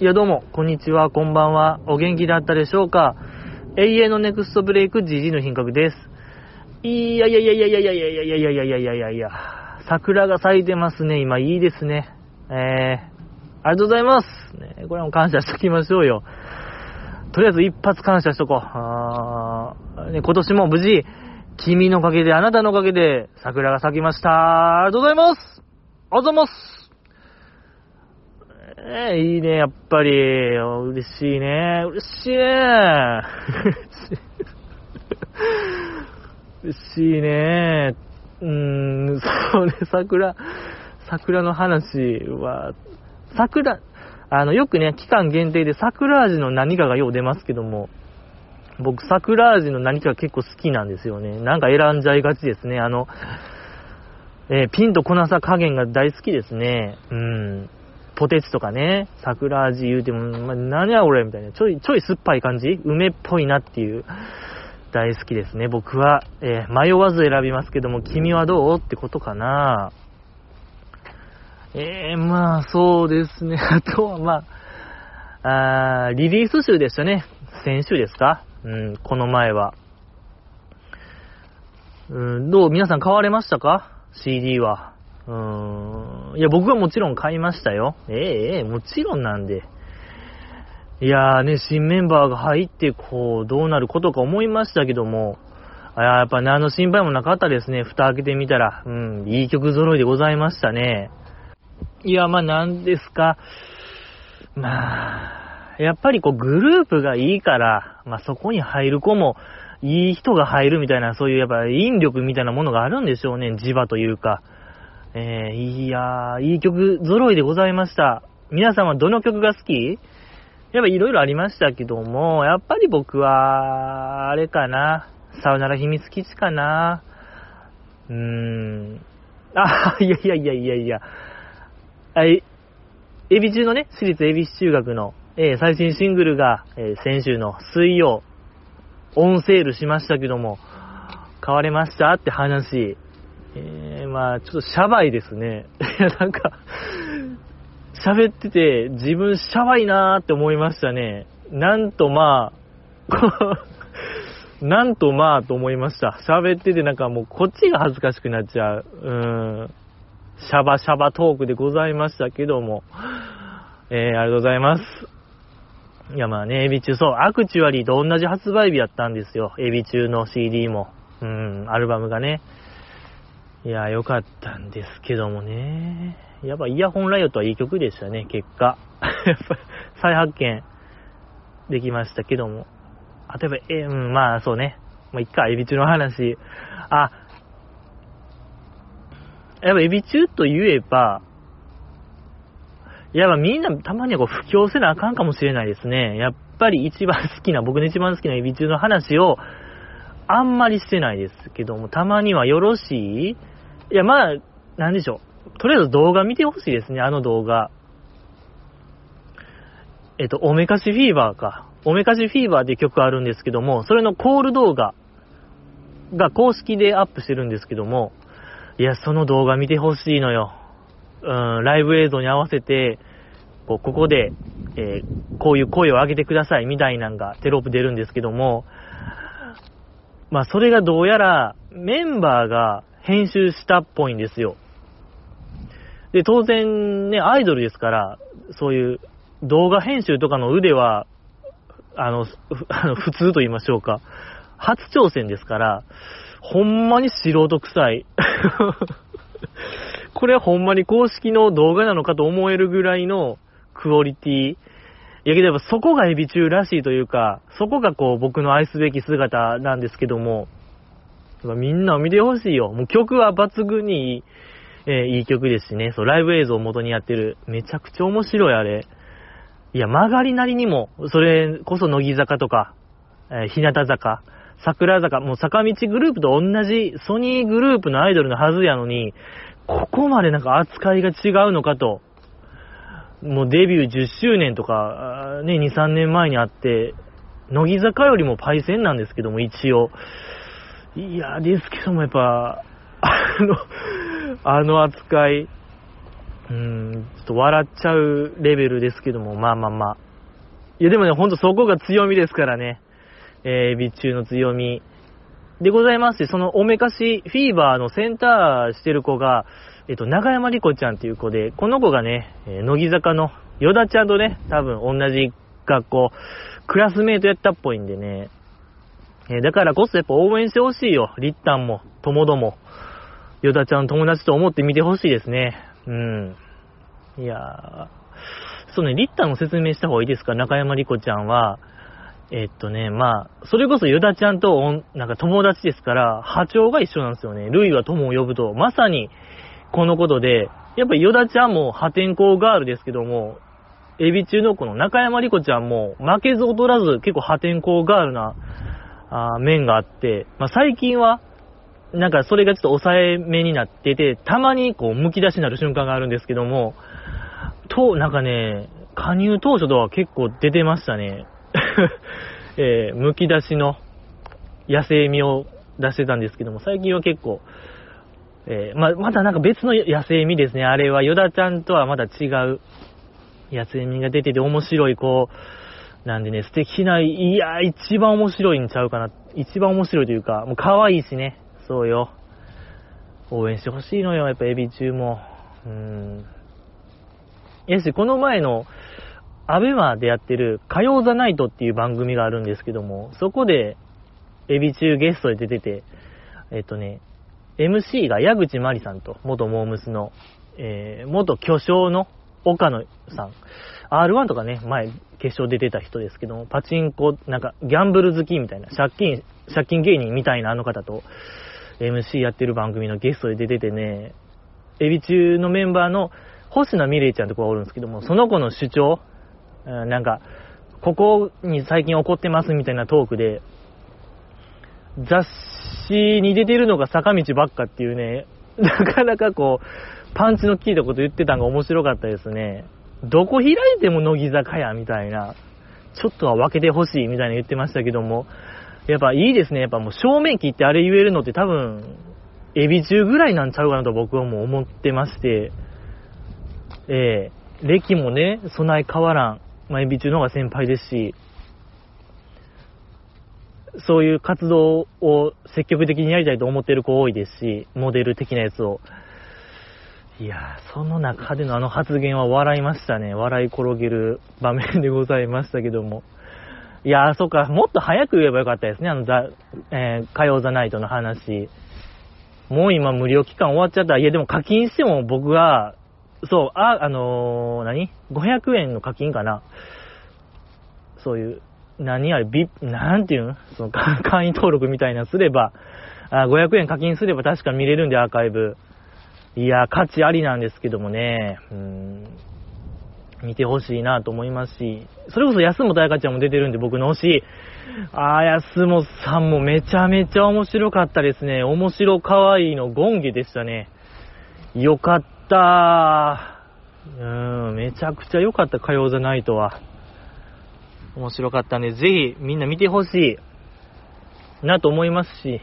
いや、どうも、こんにちは、こんばんは。お元気だったでしょうか？永遠のネクストブレイク GG の品格です。いやいやいやいやいやいやいやいやいやいやいやいやいやいや桜が咲いてますね。今、いいですね。えー、ありがとうございます。ね、これも感謝しときましょうよ。とりあえず一発感謝しとこう。あーね、今年も無事、君のおかげで、あなたのおかげで、桜が咲きました。ありがとうございます。あざます。え、いいね、やっぱり。嬉しいね。嬉しいね。嬉しいね。うーん、そうね、桜、桜の話は、桜、あの、よくね、期間限定で桜味の何かがよう出ますけども、僕、桜味の何か結構好きなんですよね。なんか選んじゃいがちですね。あの、えーピンと粉さ加減が大好きですね。うん。ポテチとかね、桜味言うても、まあ、何や俺みたいな、ちょい、ちょい酸っぱい感じ？梅っぽいなっていう、大好きですね。僕は、えー迷わず選びますけども、君はどう？ってことかなえー、まあ、そうですね。あとは、まあ、あリリース週でしたね。先週ですか？うん、この前は。うん、どう？皆さん買われましたか ?CD は。うーん。いや、僕はもちろん買いましたよ。ええええもちろんなんで。いやーね、新メンバーが入って、こう、どうなることか思いましたけども、あやっぱ何の心配もなかったですね。蓋開けてみたら。うん、いい曲揃いでございましたね。いや、まあ、なんですか。まあ、やっぱりこう、グループがいいから、まあ、そこに入る子も、いい人が入るみたいな、そういうやっぱ引力みたいなものがあるんでしょうね。磁場というか。えー、いやー、いい曲揃いでございました。皆さんはどの曲が好き？やっぱいろいろありましたけども、やっぱり僕は、あれかな。さよなら秘密基地かな。うーん。あ、いやいやいやいやいや。あい、エビ中のね、私立エビ中学の、えー最新シングルが、えー先週の水曜、オンセールしましたけども、買われましたって話。えー、まあ、ちょっとシャバいですね。いや、なんか、喋ってて、自分シャバいなーって思いましたね。なんとまあ、なんとまあと思いました。喋っててなんかもうこっちが恥ずかしくなっちゃう。うーん。シャバシャバトークでございましたけども。えー、ありがとうございます。いやまあね、エビ中、そう、アクチュアリーと同じ発売日やったんですよ。エビ中の CD も。うん、アルバムがね。いや、良かったんですけどもね。やっぱイヤホンライオットはいい曲でしたね、結果。再発見できましたけども。例えば、え、うん、まあそうね。まあ、いっか、エビ中の話。あ、やっぱエビ中と言えば、やっぱみんなたまにはこう布教せなあかんかもしれないですね。やっぱり一番好きな、僕の一番好きなエビ中の話を、あんまりしてないですけども、たまにはよろしい？いや、まあ、なんでしょう。とりあえず動画見てほしいですね、あの動画。えっと、おめかしフィーバーか。おめかしフィーバーっていう曲あるんですけども、それのコール動画が公式でアップしてるんですけども、いや、その動画見てほしいのよ。うん、ライブ映像に合わせて、こうここで、えーこういう声を上げてくださいみたいなんがテロップ出るんですけども、まあ、それがどうやらメンバーが編集したっぽいんですよ。で、当然ね、アイドルですから、そういう動画編集とかの腕は、あの、あの普通と言いましょうか。初挑戦ですから、ほんまに素人臭い。これはほんまに公式の動画なのかと思えるぐらいのクオリティ。いやけどやっぱそこがエビ中らしいというか、そこがこう僕の愛すべき姿なんですけども、みんなを見てほしいよ。もう曲は抜群にいい、えーいい曲ですしね。そう、ライブ映像を元にやってる。めちゃくちゃ面白いあれ。いや、曲がりなりにも、それこそ乃木坂とか、えー日向坂、桜坂、もう坂道グループと同じソニーグループのアイドルのはずやのに、ここまでなんか扱いが違うのかと。もうデビュー10周年とか、ね、2、3年前にあって、乃木坂よりもパイセンなんですけども、一応。いや、ですけどもやっぱ、あの、あの扱い、うん、ちょっと笑っちゃうレベルですけども、まあまあまあ。いやでもね、ほんとそこが強みですからね。えー、備中の強み。でございまし、そのおめかしフィーバーのセンターしてる子が、えっと、長山莉子ちゃんっていう子で、この子がね、え乃木坂のヨダちゃんとね、多分同じ学校、クラスメイトやったっぽいんでね、えだからこそやっぱ応援してほしいよ。リッタンも、ともども。ヨダちゃんの友達と思って見てほしいですね。うん。いやー、そうね、リッタンの説明した方がいいですか？中山莉子ちゃんは、えっとね、まあ、それこそヨダちゃんとおん、なんか友達ですから、波長が一緒なんですよね。ルイは友を呼ぶと。まさに、このことで、やっぱりヨダちゃんも破天荒ガールですけども、エビ中のこの中山莉子ちゃんも負けず劣らず結構破天荒ガールなあ面があって、まあ、最近は、なんかそれがちょっと抑えめになってて、たまにこう剥き出しになる瞬間があるんですけども、と、なんかね、加入当初とは結構出てましたね。えー、剥き出しの野生味を出してたんですけども、最近は結構、えーま、またなんか別の野生味ですね。あれはヨダちゃんとはまた違う野生味が出てて面白い、こう、なんでね、素敵な、いや、一番面白いんちゃうかな。一番面白いというか、もう可愛いしね。そうよ。応援してほしいのよ、やっぱエビ中も。うーん。やし、この前の、アベマでやってる、火曜ザナイトっていう番組があるんですけども、そこで、エビ中ゲストで出てて、えっとね、MC が矢口まりさんと、元モームスの、えー、元巨匠の岡野さん。R1 とかね、前、決勝出てた人ですけども、パチンコ、なんか、ギャンブル好きみたいな、借金、借金芸人みたいなあの方と、MC やってる番組のゲストで出ててね、エビ中のメンバーの星名美玲ちゃんって子がおるんですけども、その子の主張、なんか、ここに最近起こってますみたいなトークで、雑誌に出てるのが坂道ばっかっていうね、なかなかこう、パンチの効いたこと言ってたのが面白かったですね。どこ開いても乃木坂や、みたいな。ちょっとは分けてほしい、みたいな言ってましたけども。やっぱいいですね。やっぱもう正面切ってあれ言えるのって多分、エビ中ぐらいなんちゃうかなと僕はもう思ってまして。ええ歴もね、備え変わらん。まあ、エビ中の方が先輩ですし、そういう活動を積極的にやりたいと思ってる子多いですし、モデル的なやつを。いやー、その中でのあの発言は笑いましたね。笑い転げる場面でございましたけども。いやー、そっか、もっと早く言えばよかったですね。あの、ザ、えー、火曜ザナイトの話。もう今無料期間終わっちゃった。いや、でも課金しても僕が、そう、あ、あのー、何 ?500 円の課金かな。そういう、何あれ、ビなんていうんその、会員登録みたいなすれば、あ500円課金すれば確か見れるんで、アーカイブ。いや、価値ありなんですけどもね、うん、見てほしいなと思いますし、それこそ安本彩香ちゃんも出てるんで、僕の推し。あ、安本さんもめちゃめちゃ面白かったですね。面白可愛いいのゴンゲでしたね。よかったー。うん、めちゃくちゃ良かった、火曜ザナイトは。面白かったんで、ぜひみんな見てほしいなと思いますし、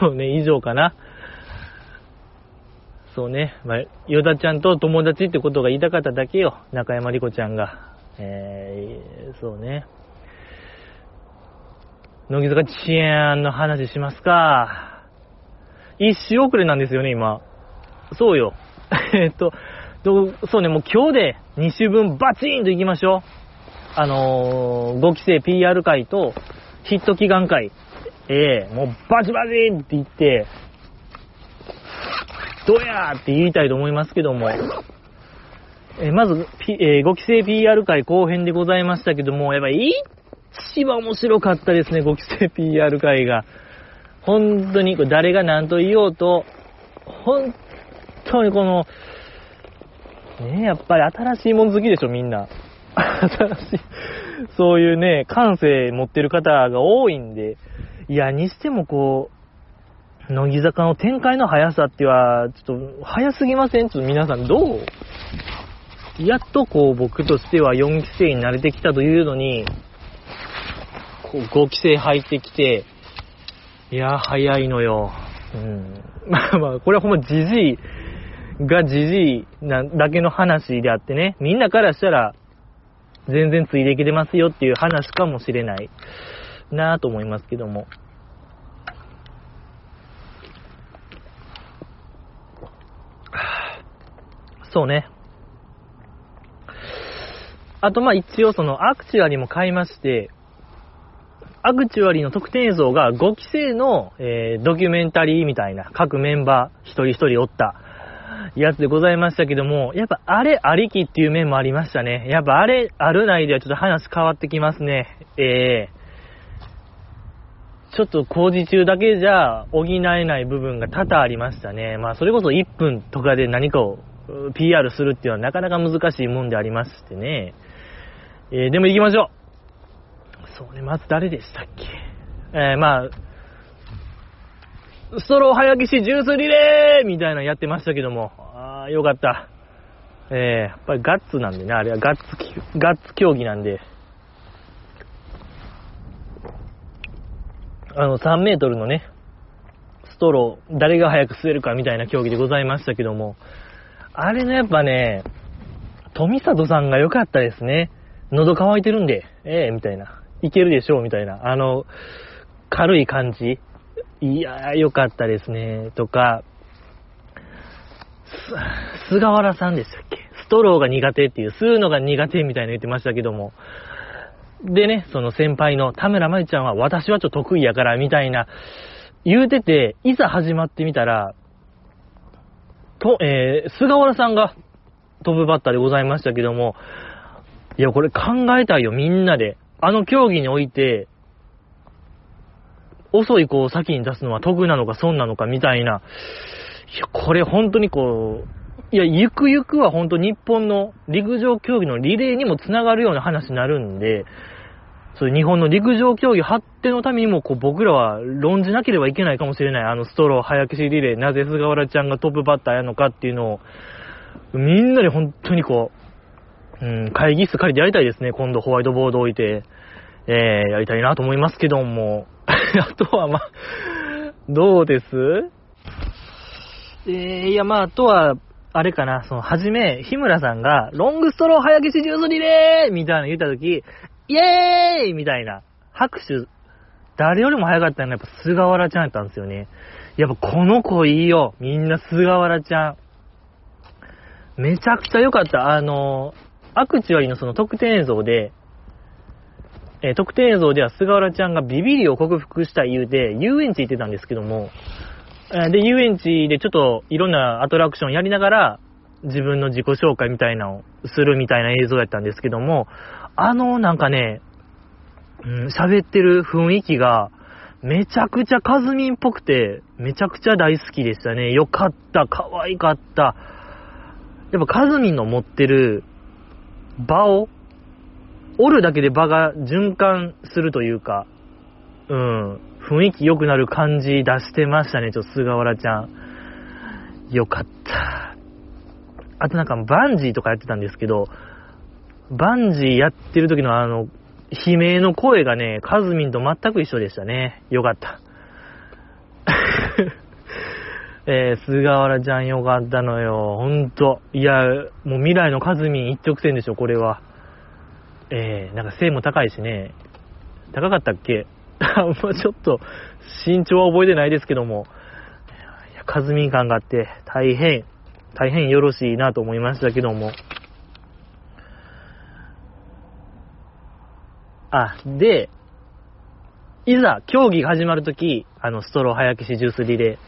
そうね、以上かな。そうね、まあ、ヨダちゃんと友達ってことが言いたかっただけよ、中山莉子ちゃんが。えー、そうね。乃木坂チェーンの話しますか。一周遅れなんですよね、今。そうよ。えっと、そうね、もう今日で2週分バチーンと行きましょう。あのー、5期生 PR 会とヒット祈願会。ええもうバチバチって言って、どうやって言いたいと思いますけども、えーまず、P え5期生 PR 会後編でございましたけども、やっぱり一番面白かったですね、5期生 PR 会が。本当に、誰が何と言おうと、本当にこの、ねやっぱり新しいもん好きでしょ、みんな。新しい、そういうね、感性持ってる方が多いんで、いや、にしてもこう、乃木坂の展開の速さっては、ちょっと、速すぎません？ちょっと皆さんどう？やっとこう、僕としては4期生に慣れてきたというのに、こう、5期生入ってきて、いや、早いのよ。うん。まあまあ、これはほんまじじいがじじいなだけの話であってね、みんなからしたら、全然ついていけてますよっていう話かもしれないなぁと思いますけども。そうね。あと、ま、一応そのアクチュアリも買いまして、アクチュアリの特典映像が5期生の、えー、ドキュメンタリーみたいな各メンバー一人一人おったやつでございましたけども、やっぱあれありきっていう面もありましたね。やっぱあれあるないではちょっと話変わってきますね。えー、ちょっと工事中だけじゃ補えない部分が多々ありましたね。まあそれこそ1分とかで何かを PR するっていうのはなかなか難しいもんでありましてね。えー、でも行きましょう。そうね、まず誰でしたっけ？えー、まあ、ストロー早消しジュースリレーみたいなのやってましたけども、あー、よかった。えー、やっぱりガッツなんでね、あれはガッツ、ガッツ競技なんで、あの、3メートルのね、ストロー、誰が早く吸えるかみたいな競技でございましたけども、あれのやっぱね、富里さんが良かったですね。喉乾いてるんで、ええー、みたいな。いけるでしょうみたいな。あの、軽い感じ。いやー、良かったですね。とか、す、菅原さんでしたっけ？ストローが苦手っていう、吸うのが苦手みたいな言ってましたけども。でね、その先輩の田村舞ちゃんは私はちょっと得意やからみたいな言うてて、いざ始まってみたら、と、えー、菅原さんが飛ぶバッターでございましたけども、いや、これ考えたいよ、みんなで。あの競技において、遅い子を先に出すのは得なのか損なのかみたいな。いや、これ本当にこう、いや、ゆくゆくは本当日本の陸上競技のリレーにもつながるような話になるんで、そういう日本の陸上競技発展のためにも、こう、僕らは論じなければいけないかもしれない。あの、ストロー早消しリレー、なぜ菅原ちゃんがトップバッターやのかっていうのを、みんなで本当にこう、うん、会議室借りてやりたいですね。今度ホワイトボード置いて、えー、やりたいなと思いますけども。あとは、まどうです？えー、いや、まあ、あとは、あれかな、その、はじめ、日村さんが、ロングストロー早消しジュースリレーみたいなの言ったとき、イエーイみたいな、拍手、誰よりも早かったのはやっぱ菅原ちゃんやったんですよね。やっぱこの子いいよ。みんな菅原ちゃん。めちゃくちゃ良かった。あの、アクチュアリのその特典映像で、えー、特典映像では菅原ちゃんがビビリを克服した言うて、遊園地行ってたんですけども、え、で、遊園地でちょっといろんなアトラクションやりながら、自分の自己紹介みたいなのをするみたいな映像やったんですけども、あの、なんかね、うん、喋ってる雰囲気が、めちゃくちゃカズミンっぽくて、めちゃくちゃ大好きでしたね。よかった、可愛かった。やっぱカズミンの持ってる場を、おるだけで場が循環するというか、うん、雰囲気良くなる感じ出してましたね、ちょっと菅原ちゃん。よかった。あとなんかバンジーとかやってたんですけど、バンジーやってる時のあの、悲鳴の声がね、カズミンと全く一緒でしたね。よかった。えー、菅原ちゃんよかったのよ。ほんと。いや、もう未来のカズミン一直線でしょ、これは。えー、なんか背も高いしね。高かったっけ？あんまちょっと、身長は覚えてないですけども。いや、カズミン感があって、大変、大変よろしいなと思いましたけども。あ、で、いざ競技が始まるとき、あの、ストロー早消しジュースリレ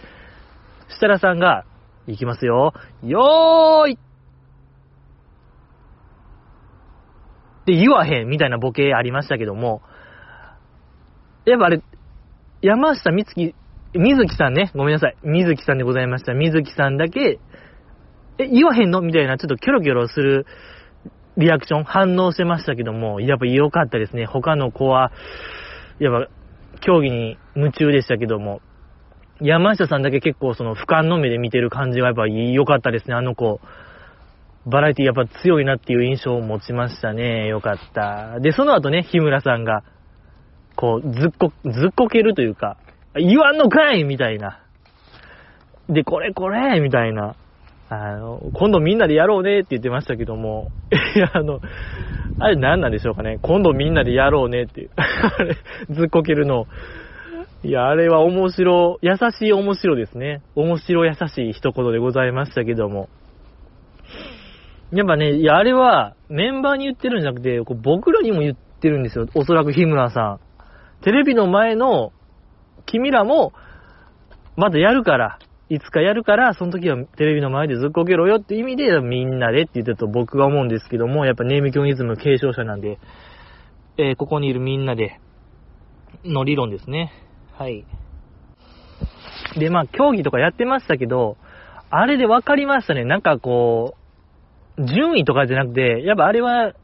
ー、設楽さんが、いきますよ。よーいって言わへんみたいなボケありましたけども、やっぱあれ、山下美月、水木さんね、ごめんなさい。水木さんでございました。水木さんだけ、え、言わへんの？みたいな、ちょっとキョロキョロするリアクション、反応してましたけども、やっぱ良かったですね。他の子は、やっぱ、競技に夢中でしたけども、山下さんだけ結構その俯瞰の目で見てる感じはやっぱ良かったですね、あの子。バラエティやっぱ強いなっていう印象を持ちましたね。よかった。で、その後ね、日村さんが、こう、ずっこ、ずっこけるというか、言わんのかいみたいな。で、これこれみたいな。あの、今度みんなでやろうねって言ってましたけども、いや、あの、あれ何なんでしょうかね。今度みんなでやろうねっていう。あれ、ずっこけるの。いや、あれは面白、優しい面白ですね。面白優しい一言でございましたけども。やっぱね、いや、あれはメンバーに言ってるんじゃなくて、こう僕らにも言ってるんですよ。おそらく日村さん。テレビの前の君らも、まだやるから、いつかやるから、その時はテレビの前でずっこけろよって意味で、みんなでって言ってると僕が思うんですけども、やっぱネームキョンイズム継承者なんで、えー、ここにいるみんなで、の理論ですね。はい。で、まあ、競技とかやってましたけど、あれで分かりましたね。なんかこう、順位とかじゃなくて、やっぱあれは、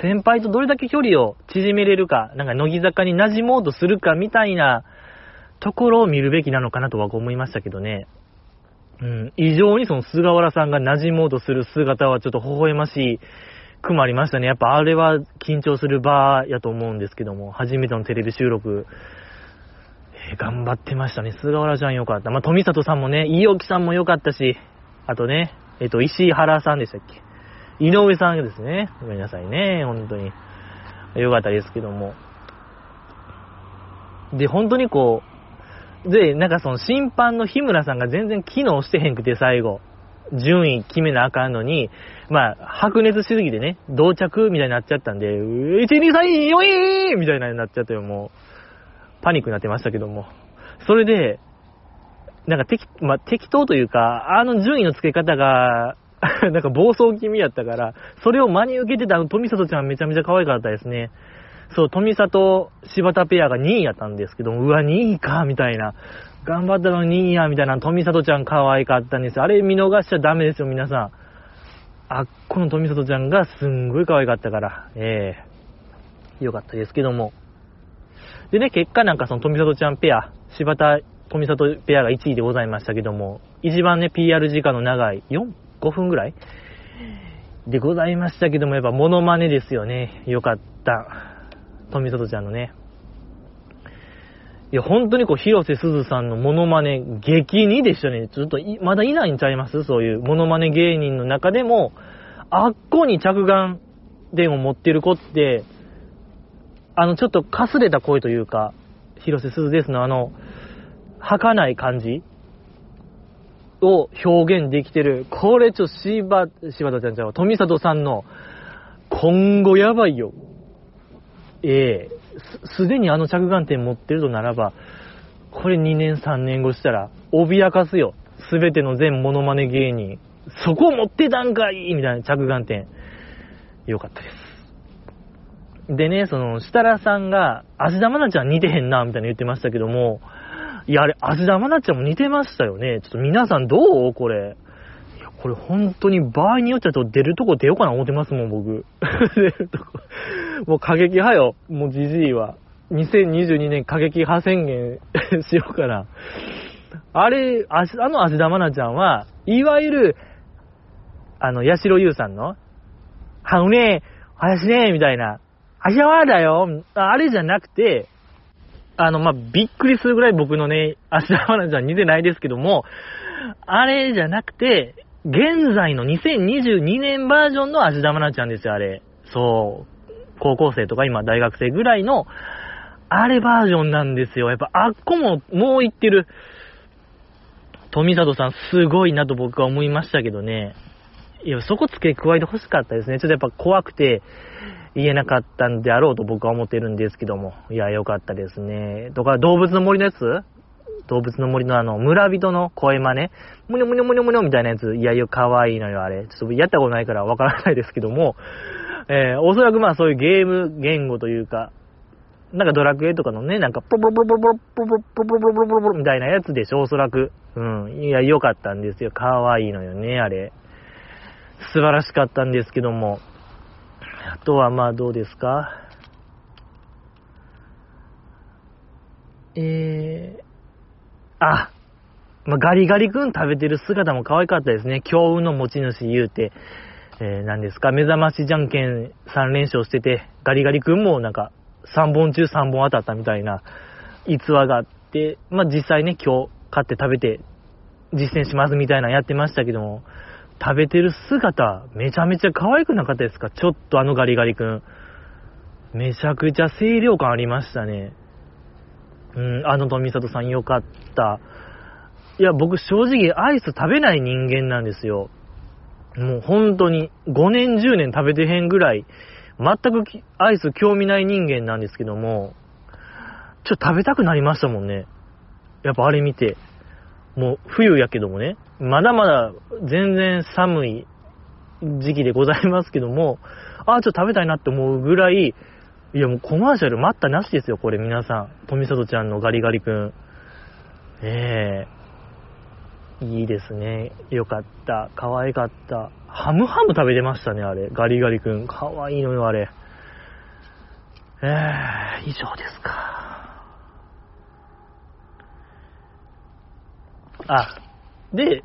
先輩とどれだけ距離を縮めれるか、なんか乃木坂に馴染もうとするかみたいなところを見るべきなのかなとは思いましたけどね。うん、異常にその菅原さんが馴染もうとする姿はちょっと微笑ましいくもありましたね。やっぱあれは緊張する場やと思うんですけども、初めてのテレビ収録、え、頑張ってましたね。菅原ちゃんよかった。まあ、富里さんもね、飯沖さんもよかったし、あとね、えっ、と、石原さんでしたっけ？井上さんですね。ごめんなさいね、本当に。よかったですけども。で、本当にこう、で、なんかその審判の日村さんが全然機能してへんくて最後、順位決めなあかんのに、まあ、白熱しすぎてね、同着みたいになっちゃったんで、1、2、3、4位みたいなになっちゃって、もう、パニックになってましたけども。それで、なんか適、まあ、適当というか、あの順位の付け方が、なんか暴走気味やったから、それを真に受けてた富里ちゃんめちゃめちゃ可愛かったですね。そう、富里柴田ペアが2位やったんですけど、うわ、2位か、みたいな。頑張ったのに2位や、みたいな。富里ちゃん可愛かったんですあれ見逃しちゃダメですよ、皆さん。あっこの富里ちゃんがすんごい可愛かったから、ええー、よかったですけども。でね、結果なんかその富里ちゃんペア、柴田富里ペアが1位でございましたけども、一番ね、PR 時間の長い、4、5分ぐらい？でございましたけども、やっぱモノマネですよね。よかった。富里ちゃんのね。いや、本当にこう、広瀬すずさんのモノマネ、激似でしたね。ちょっとまだいないんちゃいます？そういうモノマネ芸人の中でも、あっこに着眼点を持ってる子って、あの、ちょっとかすれた声というか、広瀬すずですの、あの、儚い感じ？を表現できてる。これちょっと柴、柴田ちゃんちゃんは、富里さんの、今後やばいよ。ええすでにあの着眼点持ってるとならば、これ2年3年後したら、脅かすよ。すべての全モノマネ芸人。そこ持ってたんかいみたいな着眼点。よかったです。でね、その、設楽さんが、芦田愛菜ちゃん似てへんな、みたいな言ってましたけども、いや、あれ、芦田愛菜ちゃんも似てましたよね。ちょっと皆さんどう？これ。いやこれ本当に場合によっちゃと出るとこ出ようかな思ってますもん、僕。出るとこ。もう過激派よ。もうじじいは。2022年過激派宣言しようかな。あれ、ああの芦田愛菜ちゃんは、いわゆる、あの、八代優さんの、はのね、林ね、みたいな、あしゃわだよ、あれじゃなくて、あの、まあ、びっくりするぐらい僕のね、芦田愛菜ちゃん似てないですけども、あれじゃなくて、現在の2022年バージョンの芦田愛菜ちゃんですよ、あれ。そう。高校生とか今大学生ぐらいの、あれバージョンなんですよ。やっぱあっこも、もう言ってる。富里さんすごいなと僕は思いましたけどね。いや、そこ付け加えて欲しかったですね。ちょっとやっぱ怖くて言えなかったんであろうと僕は思ってるんですけども。いや、よかったですね。とか、動物の森のやつ？動物の森のあの、村人の声真似、むにょむにょむにょむにょみたいなやつ、いやいや、可愛いのよ、あれ。ちょっとやったことないからわからないですけども、えー、おそらくまあそういうゲーム言語というか、なんかドラクエとかのね、なんかポポポポポポポポポポポポポポみたいなやつでしょ、おそらく。うん。いや、良かったんですよ。可愛いのよね、あれ。素晴らしかったんですけども。あとはまあどうですか？えー、あ、まあ、ガリガリ君食べてる姿も可愛かったですね。強運の持ち主言うて、えー、何ですか、目覚ましじゃんけん3連勝してて、ガリガリ君もなんか3本中3本当たったみたいな逸話があって、まあ、実際ね、今日買って食べて実践しますみたいなのやってましたけども、食べてる姿、めちゃめちゃ可愛くなかったですか？ちょっとあのガリガリ君。めちゃくちゃ清涼感ありましたね。うん、あの富里さんよかった。いや、僕正直アイス食べない人間なんですよ。もう本当に5年10年食べてへんぐらい、全くアイス興味ない人間なんですけども、ちょっと食べたくなりましたもんね。やっぱあれ見て。もう冬やけどもね、まだまだ全然寒い時期でございますけども、ああ、ちょっと食べたいなって思うぐらい、いやもうコマーシャル待ったなしですよ、これ皆さん。富里ちゃんのガリガリ君。ええー、いいですね。よかった。可愛かった。ハムハム食べてましたね、あれ。ガリガリ君。可愛いのよ、あれ。ええー、以上ですか。あ、で、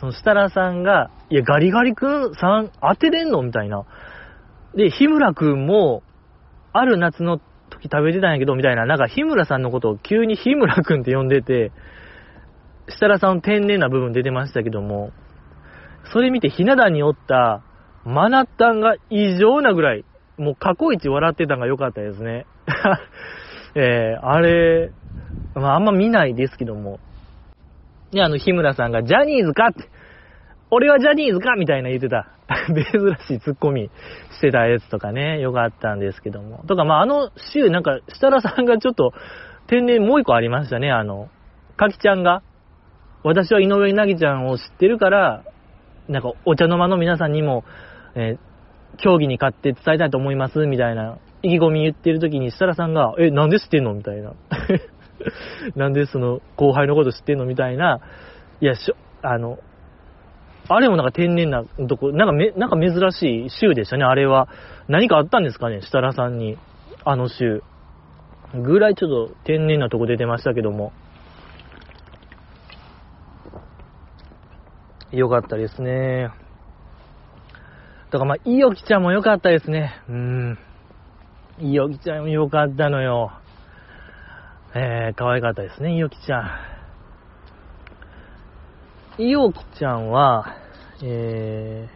その設楽さんが、いや、ガリガリ君さん当てれんのみたいな。で、日村君も、ある夏の時食べてたんやけど、みたいな、なんか日村さんのことを急に日村くんって呼んでて、設楽さん天然な部分出てましたけども、それ見てひな壇におったマナッタンが異常なぐらい、もう過去一笑ってたのが良かったですね。えー、あれ、まああんま見ないですけども。で、あの日村さんがジャニーズかって、俺はジャニーズかみたいな言ってた。珍しいツッコミしてたやつとかね、よかったんですけども。とか、まあ、あの週、なんか、設楽さんがちょっと、天然もう一個ありましたね、あの、かきちゃんが、私は井上なぎちゃんを知ってるから、なんか、お茶の間の皆さんにも、えー、競技に勝って伝えたいと思います、みたいな、意気込み言ってる時に、設楽さんが、え、なんで知ってんのみたいな。なんでその、後輩のこと知ってんのみたいな、いや、しょ、あの、あれもなんか天然なとこ、なんかめ、なんか珍しい週でしたね、あれは。何かあったんですかね、設楽さんに。あの週。ぐらいちょっと天然なとこ出てましたけども。よかったですね。だからまあ、いおきちゃんもよかったですね。うん。いおきちゃんもよかったのよ。えー、可愛かったですね、いおきちゃん。いおきちゃんは、え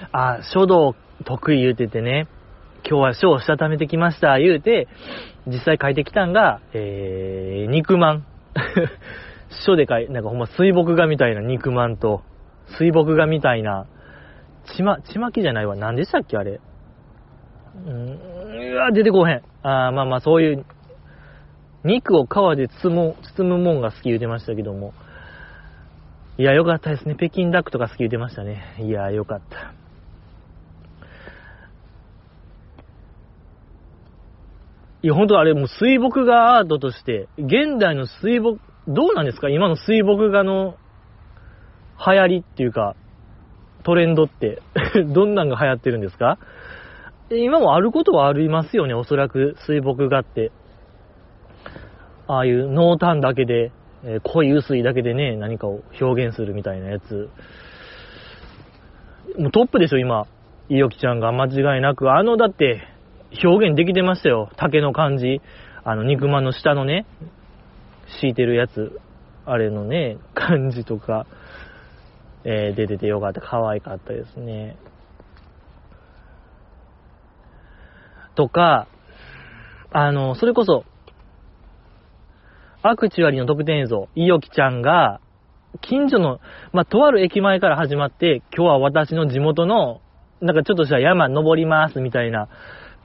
ー、あ、書道得意言うててね、今日は書をしたためてきました言うて、実際書いてきたんが、えー、肉まん。書で書い、なんかほんま水墨画みたいな肉まんと、水墨画みたいな、ちま、ちまきじゃないわ。何でしたっけあれ。うん、うわ、出てこへん。あまあまあそういう、肉を皮で包む、包むもんが好き言うてましたけども、いや、よかったですね。北京ダックとか好き言ってましたね。いや、よかった。いや、本当あれもう水墨画アートとして、現代の水墨、どうなんですか？今の水墨画の流行りっていうか、トレンドって どんなんが流行ってるんですか？今もあることはありますよね、おそらく水墨画って。ああいう濃淡だけでえ、濃い薄いだけでね、何かを表現するみたいなやつ。もうトップでしょ、今。いよきちゃんが間違いなく。あの、だって、表現できてましたよ。竹の感じ。あの、肉まんの下のね、敷いてるやつ。あれのね、感じとか、えー、出ててよかった。可愛かったですね。とか、あの、それこそ、アクチュアリーの特典映像、いよきちゃんが、近所の、まあ、とある駅前から始まって、今日は私の地元の、なんかちょっとした山登りますみたいな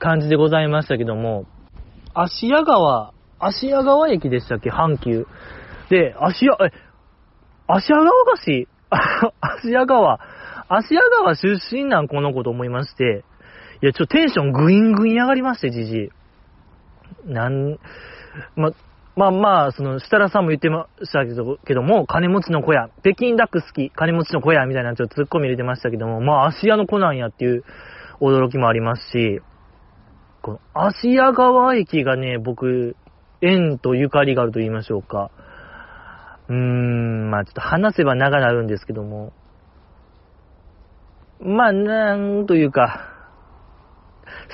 感じでございましたけども、芦屋川、芦屋川駅でしたっけ阪急。で、芦屋、え、芦屋川菓子 芦屋川、芦屋川出身なんこの子と思いまして、いや、ちょテンショングイングイン上がりまして、じじい。なん、ま、まあまあ、その、設楽さんも言ってましたけど、けども、金持ちの小屋、北京ダック好き、金持ちの小屋みたいなちょっとツッコミ入れてましたけども、まあ、芦屋の子なんやっていう驚きもありますし、この、芦屋川駅がね、僕、縁とゆかりがあると言いましょうか。うーん、まあちょっと話せば長なるんですけども、まあ、なんというか、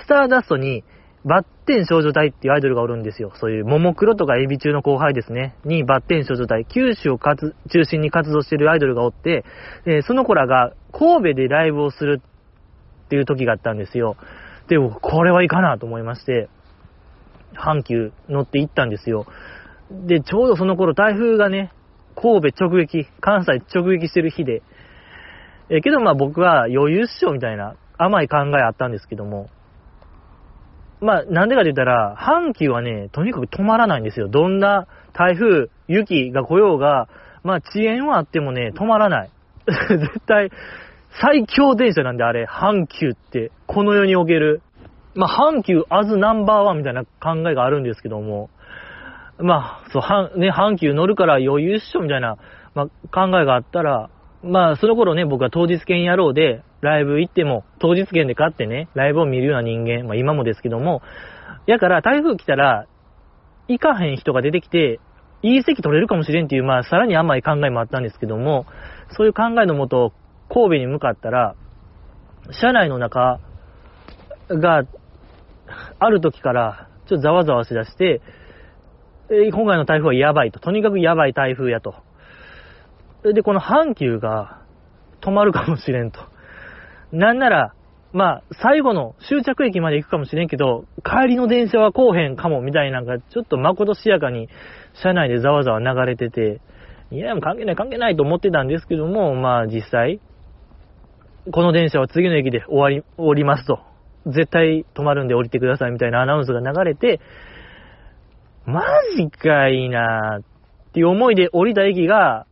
スターダストに、バッテン少女隊っていうアイドルがおるんですよ。そういう、ももクロとかエビ中の後輩ですね。に、バッテン少女隊、九州を中心に活動してるアイドルがおって、で、その子らが神戸でライブをするっていう時があったんですよ。でも、これはいいかなと思いまして、阪急乗って行ったんですよ。で、ちょうどその頃台風がね、神戸直撃、関西直撃してる日で、えけどまあ僕は余裕っしょみたいな甘い考えあったんですけども、まあなんでかって言ったら、阪急はね、とにかく止まらないんですよ。どんな台風、雪が来ようが、まあ遅延はあってもね、止まらない。絶対、最強電車なんであれ、阪急って、この世における。まあ、阪急アズナンバーワンみたいな考えがあるんですけども、まあ、そう、はね、阪急乗るから余裕っしょみたいな、まあ、考えがあったら、まあ、その頃ね、僕は当日券野郎で、ライブ行っても、当日券で買ってね、ライブを見るような人間、まあ今もですけども、やから台風来たら、行かへん人が出てきて、いい席取れるかもしれんっていう、まあさらに甘い考えもあったんですけども、そういう考えのもと、神戸に向かったら、車内の中が、ある時から、ちょっとざわざわしだして、今回の台風はやばいと。とにかくやばい台風やと。で、この阪急が止まるかもしれんと。なんなら、まあ、最後の終着駅まで行くかもしれんけど、帰りの電車は来おへんかも、みたいなのが、ちょっとまことしやかに、車内でざわざわ流れてて、いや、関係ない関係ないと思ってたんですけども、まあ実際、この電車は次の駅で終わり、降りますと。絶対止まるんで降りてくださいみたいなアナウンスが流れて、マジかいいなっていう思いで降りた駅が、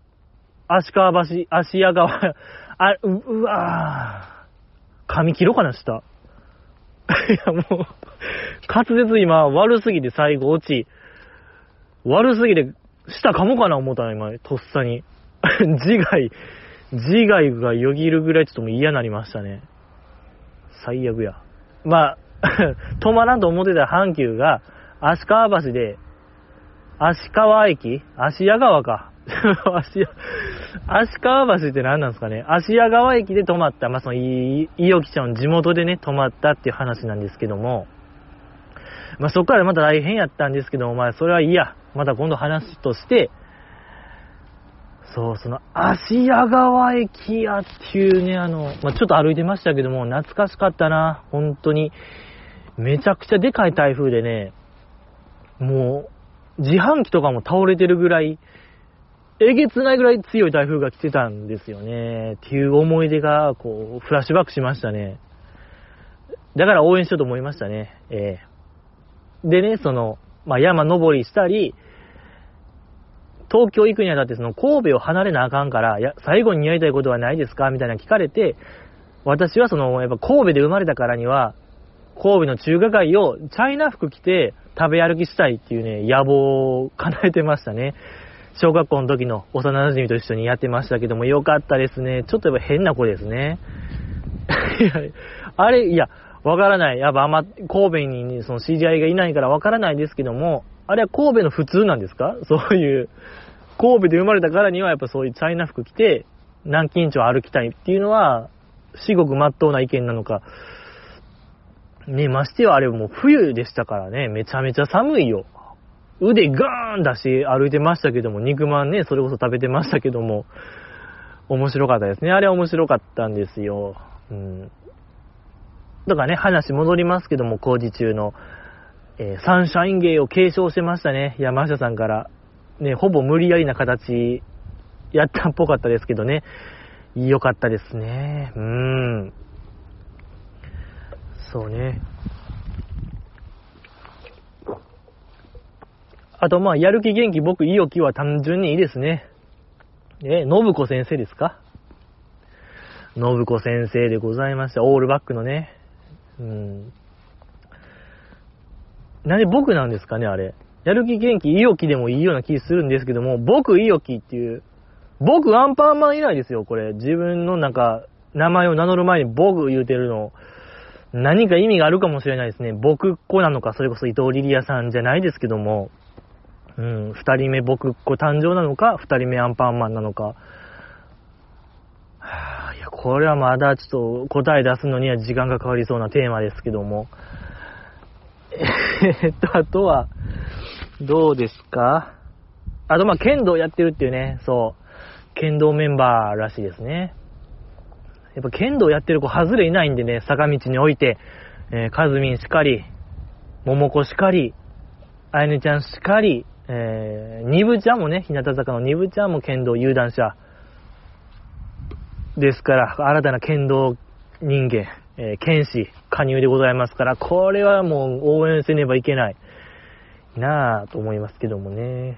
足川橋、足屋川、あ、う、うわぁ、髪切ろうかな、下。いや、もう、滑舌今悪すぎて最後落ち、悪すぎて、舌噛もうかな思ったな、今、とっさに。自害、自害がよぎるぐらいちょっともう嫌になりましたね。最悪や。まあ、止まらんと思ってた阪急が、足川橋で、足川駅？足屋川か。足、足川橋って何なんですかね？足屋川駅で止まった、まあ、その、い、いおきちゃんの地元でね、止まったっていう話なんですけども、まあ、そこからまた大変やったんですけども、まあ、それはいいや。また今度話として、そう、その、芦屋川駅やっていうね、あの、まあ、ちょっと歩いてましたけども、懐かしかったな、本当に。めちゃくちゃでかい台風でね、もう、自販機とかも倒れてるぐらい、えげつないぐらい強い台風が来てたんですよね。っていう思い出が、こう、フラッシュバックしましたね。だから応援しようと思いましたね。ええー、でね、その、まあ、山登りしたり、東京行くにあたってその神戸を離れなあかんから、や、最後にやりたいことはないですか？みたいな聞かれて、私はその、やっぱ神戸で生まれたからには、神戸の中華街をチャイナ服着て食べ歩きしたいっていうね、野望を叶えてましたね。小学校の時の幼馴染と一緒にやってましたけども、よかったですね。ちょっとやっぱ変な子ですね。あれ、いや、わからない。やっぱあんま、神戸にその知り合いがいないからわからないですけども、あれは神戸の普通なんですか？そういう、神戸で生まれたからにはやっぱそういうチャイナ服着て、南京町歩きたいっていうのは、至極真っ当な意見なのか。ね、ましてはあれもう冬でしたからね、めちゃめちゃ寒いよ。腕ガーン出し歩いてましたけども、肉まんね、それこそ食べてましたけども、面白かったですね。あれは面白かったんですよ。うん。だからね、話戻りますけども、工事中の、えー、サンシャイン芸を継承してましたね。山下さんから。ね、ほぼ無理やりな形、やったっぽかったですけどね。良かったですね。うん。そうね。あと、まあ、やる気元気、僕、意欲は単純にいいですね。え、信子先生ですか？信子先生でございました。オールバックのね。うん。なんで僕なんですかね、あれ。やる気元気、意欲でもいいような気するんですけども、僕意欲っていう、僕アンパンマン以来ですよ、これ。自分のなんか、名前を名乗る前に僕言うてるの、何か意味があるかもしれないですね。僕っ子なのか、それこそ伊藤リリアさんじゃないですけども、うん、二人目僕っ子誕生なのか、二人目アンパンマンなのか。はあ、いや、これはまだちょっと答え出すのには時間がかかりそうなテーマですけども。えっと、あとは、どうですか？あと、まあ、剣道やってるっていうね、そう、剣道メンバーらしいですね。やっぱ剣道やってる子外れいないんでね、坂道において、えー、カズミンしかり、桃子しかり、あやねちゃんしかり、えー、ニブちゃんもね、日向坂のニブちゃんも剣道有段者ですから、新たな剣道人間、えー、剣士、加入でございますから、これはもう応援せねばいけないなぁと思いますけどもね。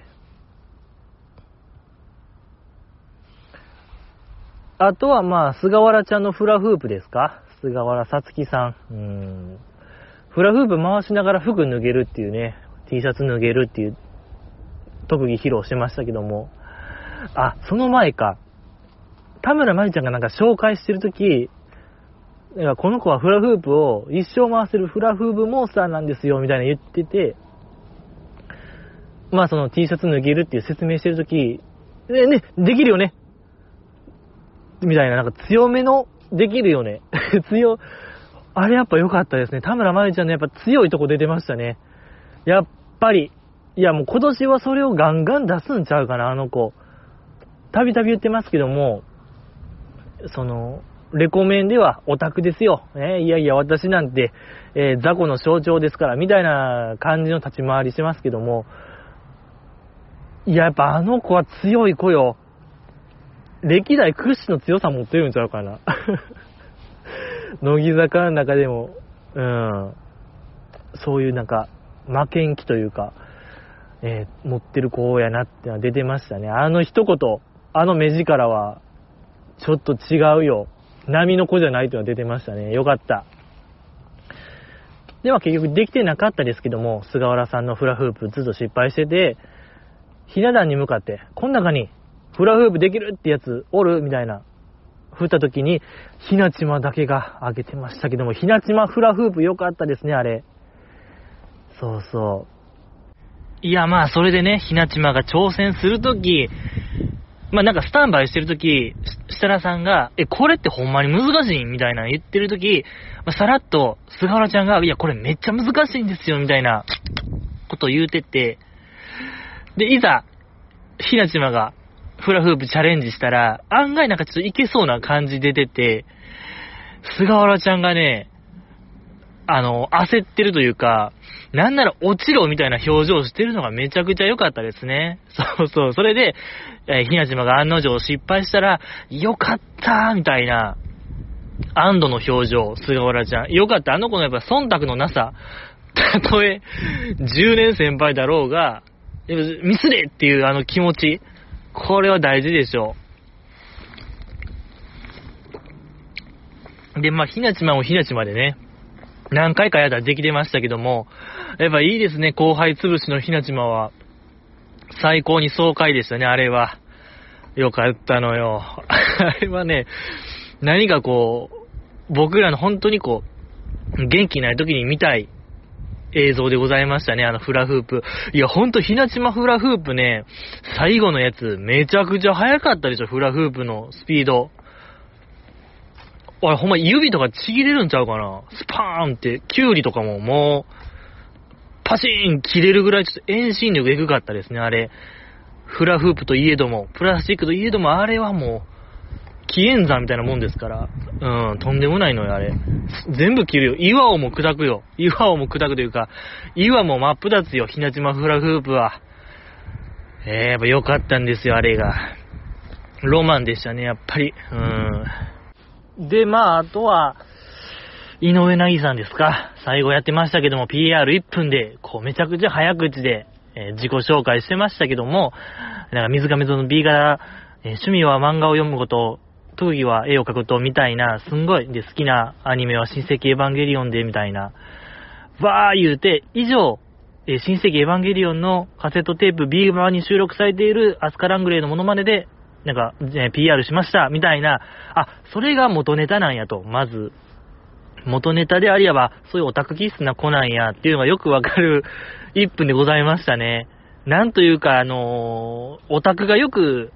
あとはまあ、菅原ちゃんのフラフープですか？菅原さつきさん。うん。フラフープ回しながら服脱げるっていうね、T シャツ脱げるっていう特技披露してましたけども。あ、その前か。田村まりちゃんがなんか紹介してるとき、この子はフラフープを一生回せるフラフープモンスターなんですよ、みたいな言ってて、まあその T シャツ脱げるっていう説明してるとき、ね、ね、できるよねみたいな、なんか強めの、できるよね。強、あれやっぱ良かったですね。田村まりちゃんのやっぱ強いとこ出てましたね。やっぱり、いやもう今年はそれをガンガン出すんちゃうかな、あの子。たびたび言ってますけども、その、レコメンではオタクですよ。えいやいや、私なんて、えー、雑魚の象徴ですから、みたいな感じの立ち回りしてますけども、いや、やっぱあの子は強い子よ。歴代屈指の強さ持ってるんちゃうかな。乃木坂の中でも、うん、そういうなんか、負けん気というか、えー、持ってる子やなってのは出てましたね。あの一言、あの目力は、ちょっと違うよ。波の子じゃないというのは出てましたね。よかった。では結局できてなかったですけども、菅原さんのフラフープずっと失敗してて、ひな壇に向かって、この中にフラフープできるってやつおるみたいな、振った時に、ひなちまだけが上げてましたけども、ひなちまフラフープ良かったですね、あれ。そうそう。いや、まあ、それでね、ひなちまが挑戦するとき、まあなんかスタンバイしてるとき、設楽さんが、え、これってほんまに難しいみたいな言ってるとき、まあ、さらっと菅原ちゃんが、いや、これめっちゃ難しいんですよ、みたいなことを言うてて、で、いざ、ひなちまがフラフープチャレンジしたら、案外なんかちょっといけそうな感じ出てて、菅原ちゃんがね、あの、焦ってるというか、なんなら落ちろみたいな表情をしてるのがめちゃくちゃ良かったですね。そうそう。それで、えー、ひなじまが案の定失敗したら、よかったみたいな、安堵の表情、菅原ちゃん。よかった。あの子のやっぱ忖度のなさ。たとえ、10年先輩だろうが、ミスれっていうあの気持ち。これは大事でしょう。で、まあ、ひなちまもひなちまでね、何回かやったらできてましたけども、やっぱいいですね、後輩潰しのひなちまは。最高に爽快でしたね、あれは。よかったのよ。あれはね、何かこう、僕らの本当にこう、元気ない時に見たい映像でございましたね、あのフラフープ。いや、ほんと、ひなちまフラフープね、最後のやつ、めちゃくちゃ速かったでしょ、フラフープのスピード。あれ、ほんま指とかちぎれるんちゃうかな？スパーンって、キュウリとかももう、パシーン切れるぐらいちょっと遠心力エグかったですね、あれ。フラフープといえども、プラスチックといえども、あれはもう、紀元山みたいなもんですから、うん、とんでもないのよ、あれ。全部切るよ。岩をも砕くよ。岩をも砕くというか、岩も真っ二つよ、ひなちまフラフープは。えー、やっぱ良かったんですよ、あれが。ロマンでしたね、やっぱり。うん。で、まあ、あとは、井上凪さんですか。最後やってましたけども、PR1 分で、こう、めちゃくちゃ早口で、えー、自己紹介してましたけども、なんか水亀座の B 柄、えー、趣味は漫画を読むこと、特技は絵を描くとみたいな、すんごい、で、好きなアニメは親戚エヴァンゲリオンで、みたいな、わー言うて、以上、え親戚エヴァンゲリオンのカセットテープ B 側に収録されているアスカラングレーのモノマネで、なんか、え PR しました、みたいな、あ、それが元ネタなんやと、まず、元ネタでありやば、そういうオタク気質な子なんや、っていうのがよくわかる 1分でございましたね。なんというか、あのー、オタクがよく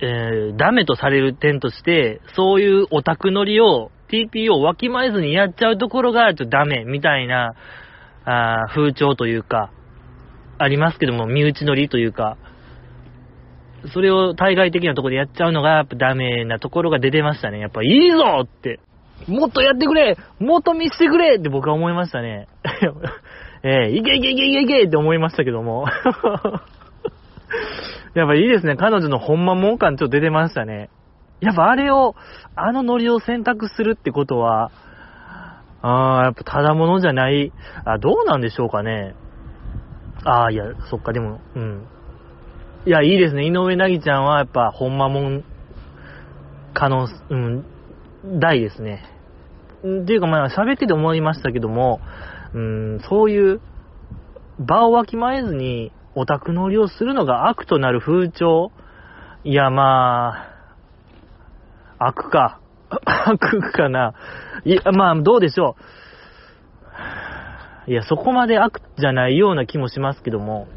えー、ダメとされる点として、そういうオタク乗りを TPO をわきまえずにやっちゃうところがちょっとダメみたいな、あ風潮というか、ありますけども、身内乗りというか、それを対外的なところでやっちゃうのが、やっぱダメなところが出てましたね。やっぱ、いいぞって、もっとやってくれもっと見せてくれって僕は思いましたね。えー、いけいけいけいけいけって思いましたけども。やっぱいいですね。彼女のほんまもん感ちょっと出てましたね。やっぱあれを、あのノリを選択するってことは、ああ、やっぱただものじゃない、あ、どうなんでしょうかね。ああ、いや、そっか、でも、うん。いや、いいですね。井上凪ちゃんはやっぱ、ほんまもん、可能、うん、大ですね。っていうか、まあ、喋ってて思いましたけども、うん、そういう、場をわきまえずに、オタク乗りをするのが悪となる風潮いや、まあ、悪か。悪かな。いや、まあ、どうでしょう。いや、そこまで悪じゃないような気もしますけども。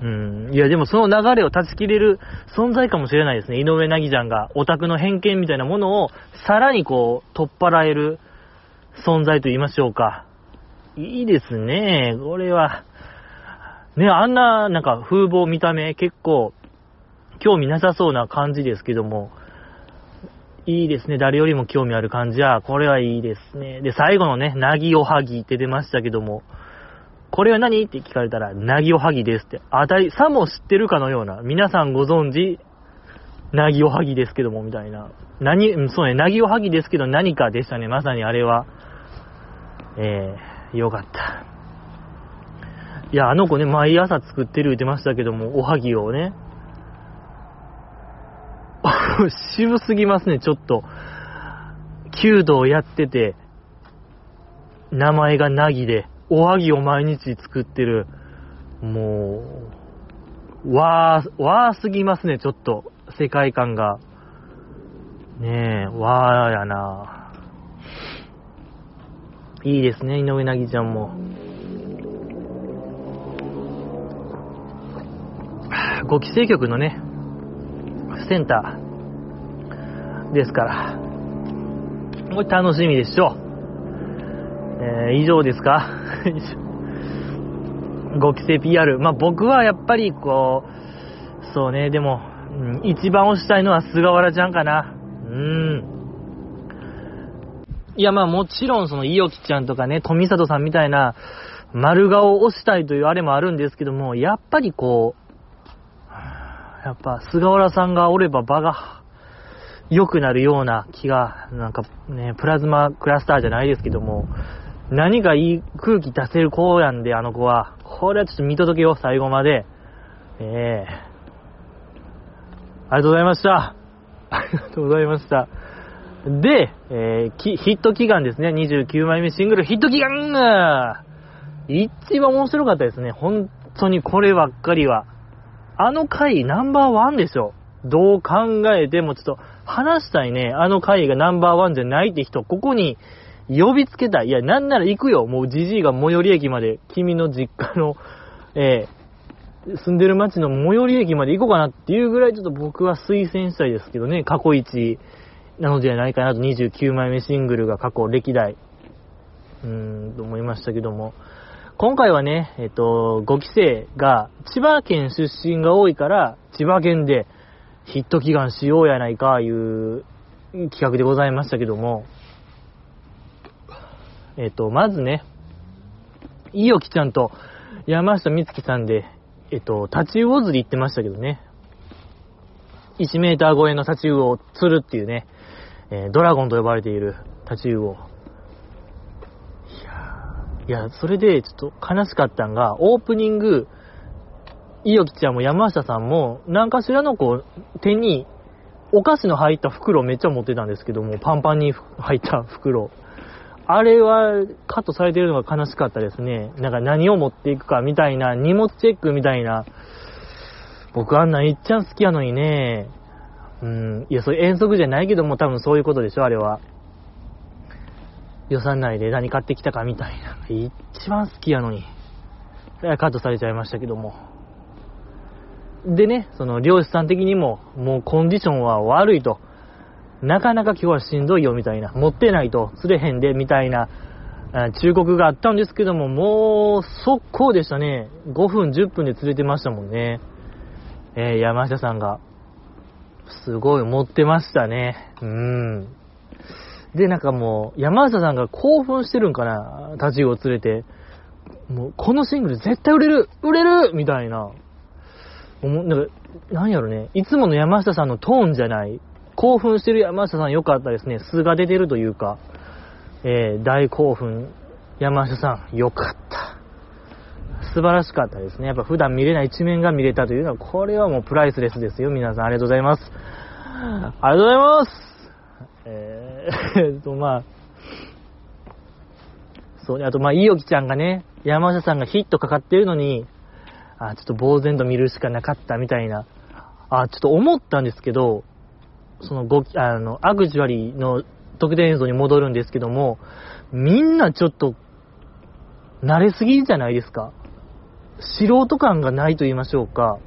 うん。いや、でもその流れを断ち切れる存在かもしれないですね。井上凪ちゃんがオタクの偏見みたいなものをさらにこう、取っ払える存在と言いましょうか。いいですね。これは。ね、あんな、なんか風貌見た目結構興味なさそうな感じですけども、いいですね。誰よりも興味ある感じは、これはいいですね。で、最後のね、なぎおはぎって出ましたけども、これは何？って聞かれたら、なぎおはぎですって。あたり、さも知ってるかのような、皆さんご存知、なぎおはぎですけども、みたいな。何、そうね、なぎおはぎですけど何かでしたね。まさにあれは。えー、よかった。いや、あの子ね、毎朝作ってる言ってましたけども、おはぎをね。渋すぎますね、ちょっと。弓道やってて、名前がなぎで、おはぎを毎日作ってる。もう、わー、わーすぎますね、ちょっと。世界観が。ねえ、わーやな。いいですね、井上なぎちゃんも。5期生局のね、センターですから、これ楽しみでしょう。えー、以上ですか？5期生 PR。まあ、僕はやっぱりこう、そうね、でも、うん、一番推したいのは菅原ちゃんかな。うん。いや、まあもちろんその、いよきちゃんとかね、富里さんみたいな、丸顔を押したいというあれもあるんですけども、やっぱりこう、やっぱ菅原さんがおれば場が良くなるような気が、なんかね、プラズマクラスターじゃないですけども、何かいい空気出せる子やんで、あの子は。これはちょっと見届けよう、最後まで。ええ、ありがとうございました。ありがとうございました。で、えー、ヒット祈願ですね。29枚目シングルヒット祈願一番面白かったですね。本当にこればっかりは。あの回ナンバーワンでしょ。どう考えてもちょっと話したいね。あの回がナンバーワンじゃないって人、ここに呼びつけたい。いや、なんなら行くよ。もうじじいが最寄り駅まで、君の実家の、えー、住んでる町の最寄り駅まで行こうかなっていうぐらいちょっと僕は推薦したいですけどね。過去一なのではないかなと29枚目シングルが過去歴代、うーん、と思いましたけども。今回はね、えっと、5期生が千葉県出身が多いから、千葉県でヒット祈願しようやないか、いう企画でございましたけども、えっと、まずね、いよきちゃんと山下美月さんで、えっと、立ち魚釣り行ってましたけどね、1メーター超えの立ち魚を釣るっていうね、えー、ドラゴンと呼ばれている立ち魚いや、それでちょっと悲しかったんが、オープニング、いよきちゃんも山下さんも、何かしらのこう、手に、お菓子の入った袋めっちゃ持ってたんですけども、パンパンに入った袋。あれはカットされてるのが悲しかったですね。なんか何を持っていくかみたいな、荷物チェックみたいな。僕あんなんいっちゃん好きやのにね。うん、いや、それ遠足じゃないけども多分そういうことでしょ、あれは。予算内で何買ってきたかみたいな。一番好きやのに。カットされちゃいましたけども。でね、その漁師さん的にも、もうコンディションは悪いと。なかなか今日はしんどいよみたいな。持ってないと釣れへんでみたいな忠告があったんですけども、もう、速攻でしたね。5分、10分で連れてましたもんね。えー、山下さんが。すごい持ってましたね。うん。で、なんかもう、山下さんが興奮してるんかな、タチウオ連れて。もう、このシングル絶対売れる売れるみたいな。も、なんか、なんやろね。いつもの山下さんのトーンじゃない。興奮してる山下さん良かったですね。素が出てるというか。えー、大興奮。山下さん、良かった。素晴らしかったですね。やっぱ普段見れない一面が見れたというのは、これはもうプライスレスですよ。皆さん、ありがとうございます。ありがとうございますえー、えっと、まあ、そう、あと、まあ、いいおきちゃんがね、山下さんがヒットかかってるのに、あ、ちょっと呆然と見るしかなかったみたいな、あ、ちょっと思ったんですけど、そのご、あの、アグジュアリーの特典映像に戻るんですけども、みんなちょっと、慣れすぎじゃないですか？素人感がないと言いましょうか？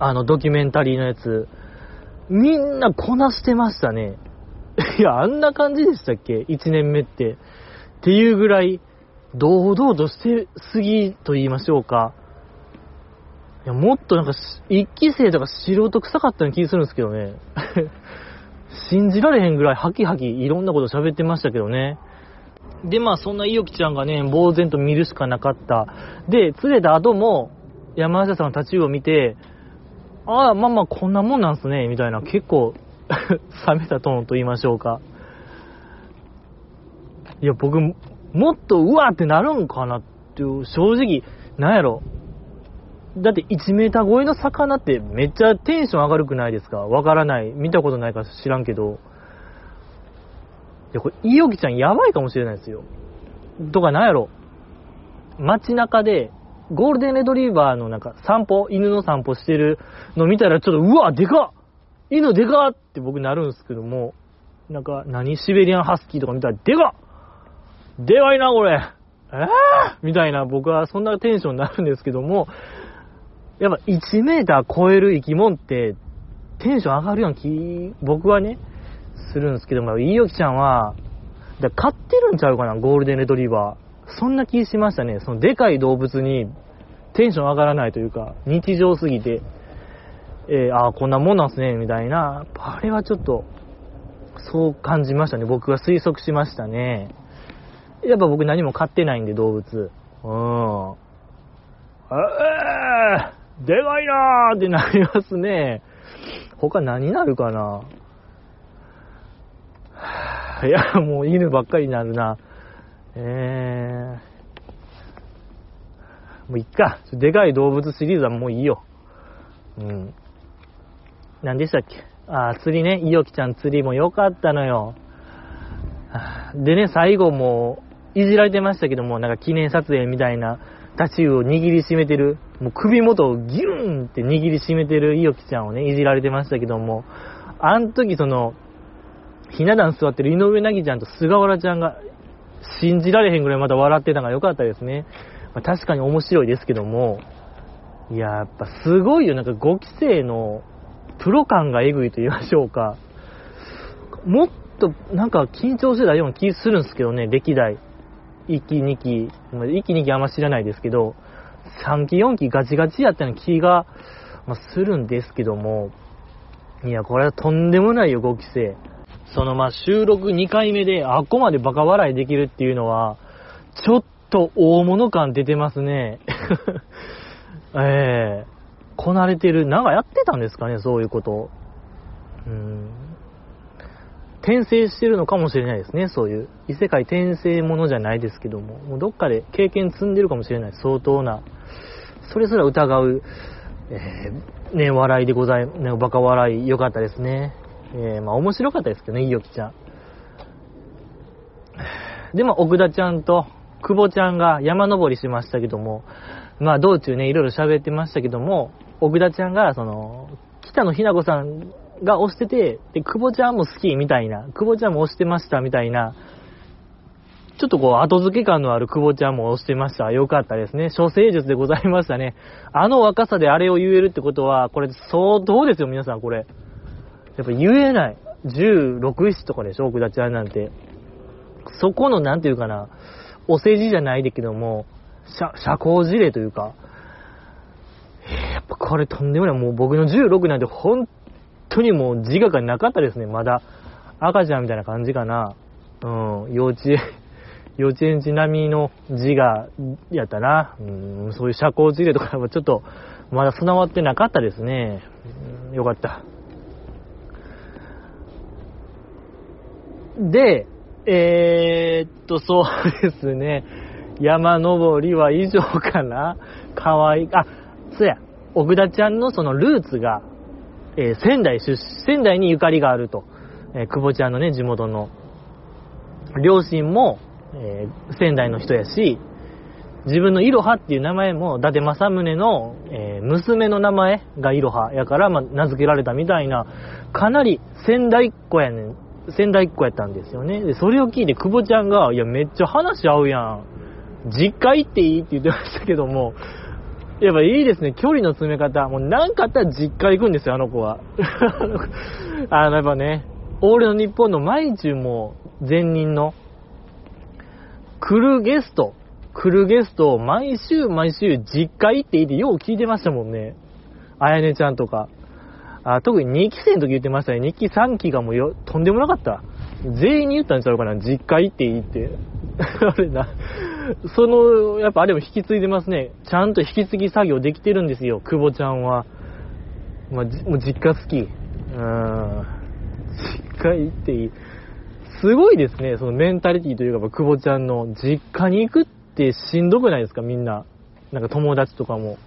あの、ドキュメンタリーのやつ。みんなこなしてましたね。いや、あんな感じでしたっけ ?1 年目って。っていうぐらい、堂々としてすぎと言いましょうか？いや、もっとなんか、一期生とか素人臭かったような気するんですけどね。信じられへんぐらいハキハキいろんなこと喋ってましたけどね。で、まあそんな伊予木ちゃんがね、呆然と見るしかなかった。で、連れた後も、山下さんの立ちを見て、ああ、まあまあこんなもんなんすね、みたいな、結構 冷めたトーンと言いましょうか。いや、僕、もっとうわーってなるんかなっていう、正直、なんやろ。だって1メーター超えの魚ってめっちゃテンション上がるくないですか？わからない。見たことないから知らんけど。いや、これ、いよきちゃんやばいかもしれないですよ。とかなんやろ？街中で、ゴールデンレトリーバーのなんか散歩、犬の散歩してるの見たらちょっと、うわ、でかっ犬でかっって僕なるんですけども、なんか、何シベリアンハスキーとか見たら、でかっでかいな、これえー、みたいな、僕はそんなテンションになるんですけども、やっぱ1メーター超える生き物って、テンション上がるような気、僕はね、するんですけども、いいよきちゃんは、だ飼ってるんちゃうかな、ゴールデンレトリーバー。そんな気しましたね。そのでかい動物にテンション上がらないというか、日常すぎて、えー、ああ、こんなもんなんすね、みたいな、あれはちょっと、そう感じましたね。僕は推測しましたね。やっぱ僕何も飼ってないんで、動物。うん。えー、でかいなーってなりますね。他何になるかな？いや、もう犬ばっかりになるな。えー、もういっか。でかい動物シリーズはもういいよ。うん。何でしたっけ？あ、釣りね。いよきちゃん釣りも良かったのよ。でね、最後も、いじられてましたけども、なんか記念撮影みたいな、タチウを握りしめてる、もう首元をギューンって握りしめてるいよきちゃんをね、いじられてましたけども、あん時その、ひな壇座ってる井上なぎちゃんと菅原ちゃんが信じられへんぐらいまた笑ってたのが良かったですね。まあ、確かに面白いですけども、いや、やっぱすごいよ。なんか5期生のプロ感がエグいと言いましょうか。もっとなんか緊張してたような気するんですけどね、歴代。1期、2期、1期、2期あんま知らないですけど、3期、4期ガチガチやったような気が、まあ、するんですけども、いや、これはとんでもないよ、5期生。そのまあ収録2回目であっこまでバカ笑いできるっていうのは、ちょっと大物感出てますね。ええー、こなれてる。なんかやってたんですかね、そういうこと。うん。転生してるのかもしれないですね、そういう。異世界転生ものじゃないですけども、もうどっかで経験積んでるかもしれない。相当な。それすら疑う、えー、ね、笑いでござい、ね、バカ笑い、良かったですね。えー、まあ面白かったですけどね、いよきちゃん。で、まあ奥田ちゃんと久保ちゃんが山登りしましたけども、まあ道中ね、いろいろ喋ってましたけども、奥田ちゃんが、その、北野ひな子さんが推してて、で、久保ちゃんも好きみたいな、久保ちゃんも推してましたみたいな、ちょっとこう、後付け感のある久保ちゃんも推してました。よかったですね。処世術でございましたね。あの若さであれを言えるってことは、これ相当ですよ、皆さん、これ。やっぱ言えない。16、1とかでしょ、奥田ちゃんなんて。そこの、なんていうかな、お世辞じゃないでけども、社、社交辞令というか、やっぱこれとんでもない。もう僕の16なんて本当にもう自我がなかったですね。まだ赤ちゃんみたいな感じかな。うん、幼稚園、幼稚園児並みの自我やったな。うん、そういう社交辞令とかはちょっとまだ備わってなかったですね。うん、よかった。で、えー、っと、そうですね。山登りは以上かなかわいい。あ、そうや。奥田ちゃんのそのルーツが、えー、仙台出、仙台にゆかりがあると。えー、久保ちゃんのね、地元の。両親も、えー、仙台の人やし、自分のいろはっていう名前も、伊達政宗の、えー、娘の名前がいろはやから、まあ、名付けられたみたいな、かなり仙台っ子やねん。仙台っ子やったんですよね。で、それを聞いて、久保ちゃんが、いや、めっちゃ話合うやん。実家行っていいって言ってましたけども、やっぱいいですね、距離の詰め方。もう何かあったら実家行くんですよ、あの子は。あの、やっぱね、オールの日本の毎中も前任の、来るゲスト、来るゲストを毎週毎週実家行っていいってよう聞いてましたもんね。あやねちゃんとか。あ特に2期生の時言ってましたね。2期3期がもうよ、とんでもなかった。全員に言ったんちゃうかな。実家行っていいって。あれな。その、やっぱあれも引き継いでますね。ちゃんと引き継ぎ作業できてるんですよ。久保ちゃんは。まあ、もう実家好き。うん。実家行っていい。すごいですね。そのメンタリティというか、久保ちゃんの実家に行くってしんどくないですかみんな。なんか友達とかも。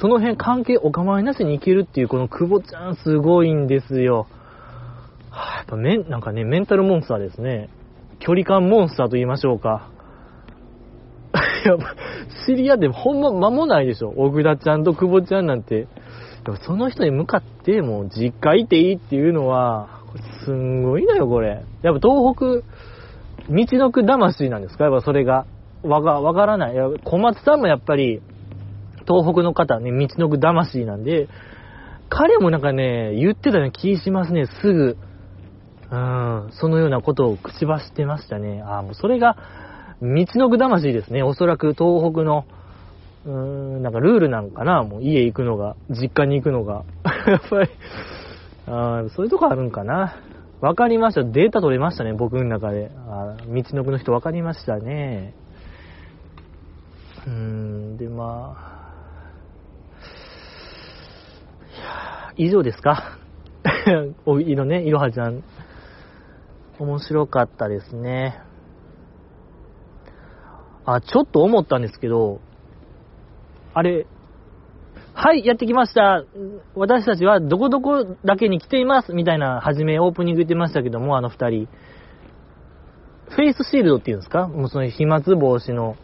その辺関係お構いなしに行けるっていうこの久保ちゃんすごいんですよ。はあ、やっぱメン、なんかね、メンタルモンスターですね。距離感モンスターと言いましょうか。いや、知り合ってほんま間もないでしょ。小倉ちゃんと久保ちゃんなんて。でもその人に向かってもう実家いていいっていうのは、すんごいのよ、これ。やっぱ東北、道のく魂なんですか？やっぱそれが。わが、わからない。いや、小松さんもやっぱり、東北の方ね、道のく魂なんで、彼もなんかね、言ってたような気しますね、すぐ。うん、そのようなことを口走ってましたね。ああ、もうそれが、道のく魂ですね。おそらく東北の、うーん、なんかルールなんかな、もう家行くのが、実家に行くのが。やっぱり、あそういうとこあるんかな。わかりました。データ取れましたね、僕の中で。あ道のくの人わかりましたね。うーん、で、まあ、以上ですか おいのね、いろはちゃん。面白かったですね。あ、ちょっと思ったんですけど、あれ、はい、やってきました。私たちはどこどこだけに来ています。みたいな、はじめオープニング言ってましたけども、あの二人。フェイスシールドっていうんですか？もうその飛沫防止の。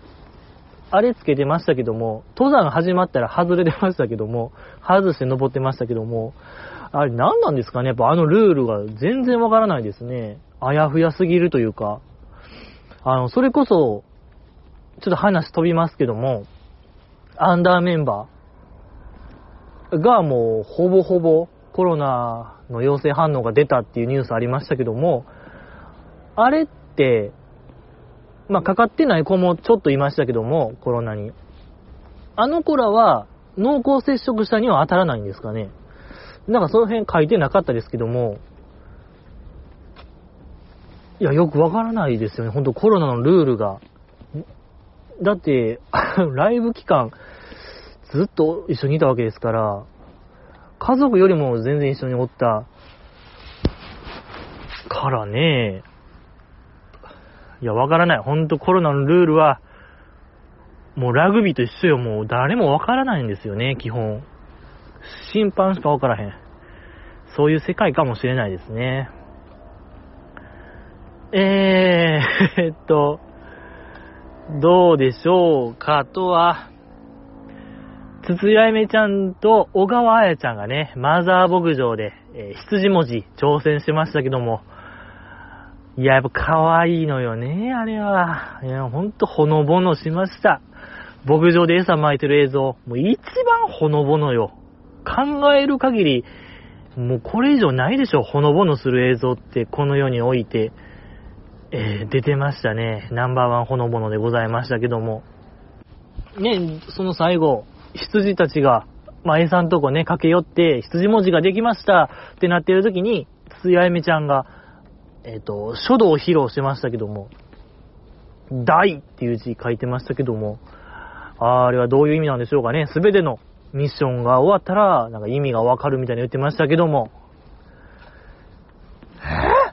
あれつけてましたけども、登山始まったら外れてましたけども、外して登ってましたけども、あれ何なんですかね？やっぱあのルールが全然わからないですね。あやふやすぎるというか、あの、それこそ、ちょっと話飛びますけども、アンダーメンバーがもうほぼほぼコロナの陽性反応が出たっていうニュースありましたけども、あれって、まあ、かかってない子もちょっといましたけども、コロナに。あの子らは濃厚接触者には当たらないんですかね。なんかその辺書いてなかったですけども、いや、よくわからないですよね。ほんとコロナのルールが。だって、ライブ期間、ずっと一緒にいたわけですから、家族よりも全然一緒におったからね、いや、わからない。ほんとコロナのルールは、もうラグビーと一緒よ。もう誰もわからないんですよね、基本。審判しかわからへん。そういう世界かもしれないですね。えー、えっと、どうでしょうかとは、つつやめちゃんと小川彩ちゃんがね、マザー牧場で、えー、羊文字挑戦しましたけども、いや、やっぱ可愛いのよね、あれは。いや、ほんとほのぼのしました。牧場で餌撒いてる映像、もう一番ほのぼのよ。考える限り、もうこれ以上ないでしょ、ほのぼのする映像って、この世において。えー、出てましたね。ナンバーワンほのぼのでございましたけども。ね、その最後、羊たちが、まあ、A さんとこね、駆け寄って、羊文字ができましたってなってる時に、つやえみちゃんが、えっ、ー、と、書道を披露してましたけども、大っていう字書いてましたけども、あれはどういう意味なんでしょうかね。すべてのミッションが終わったら、なんか意味がわかるみたいに言ってましたけども、え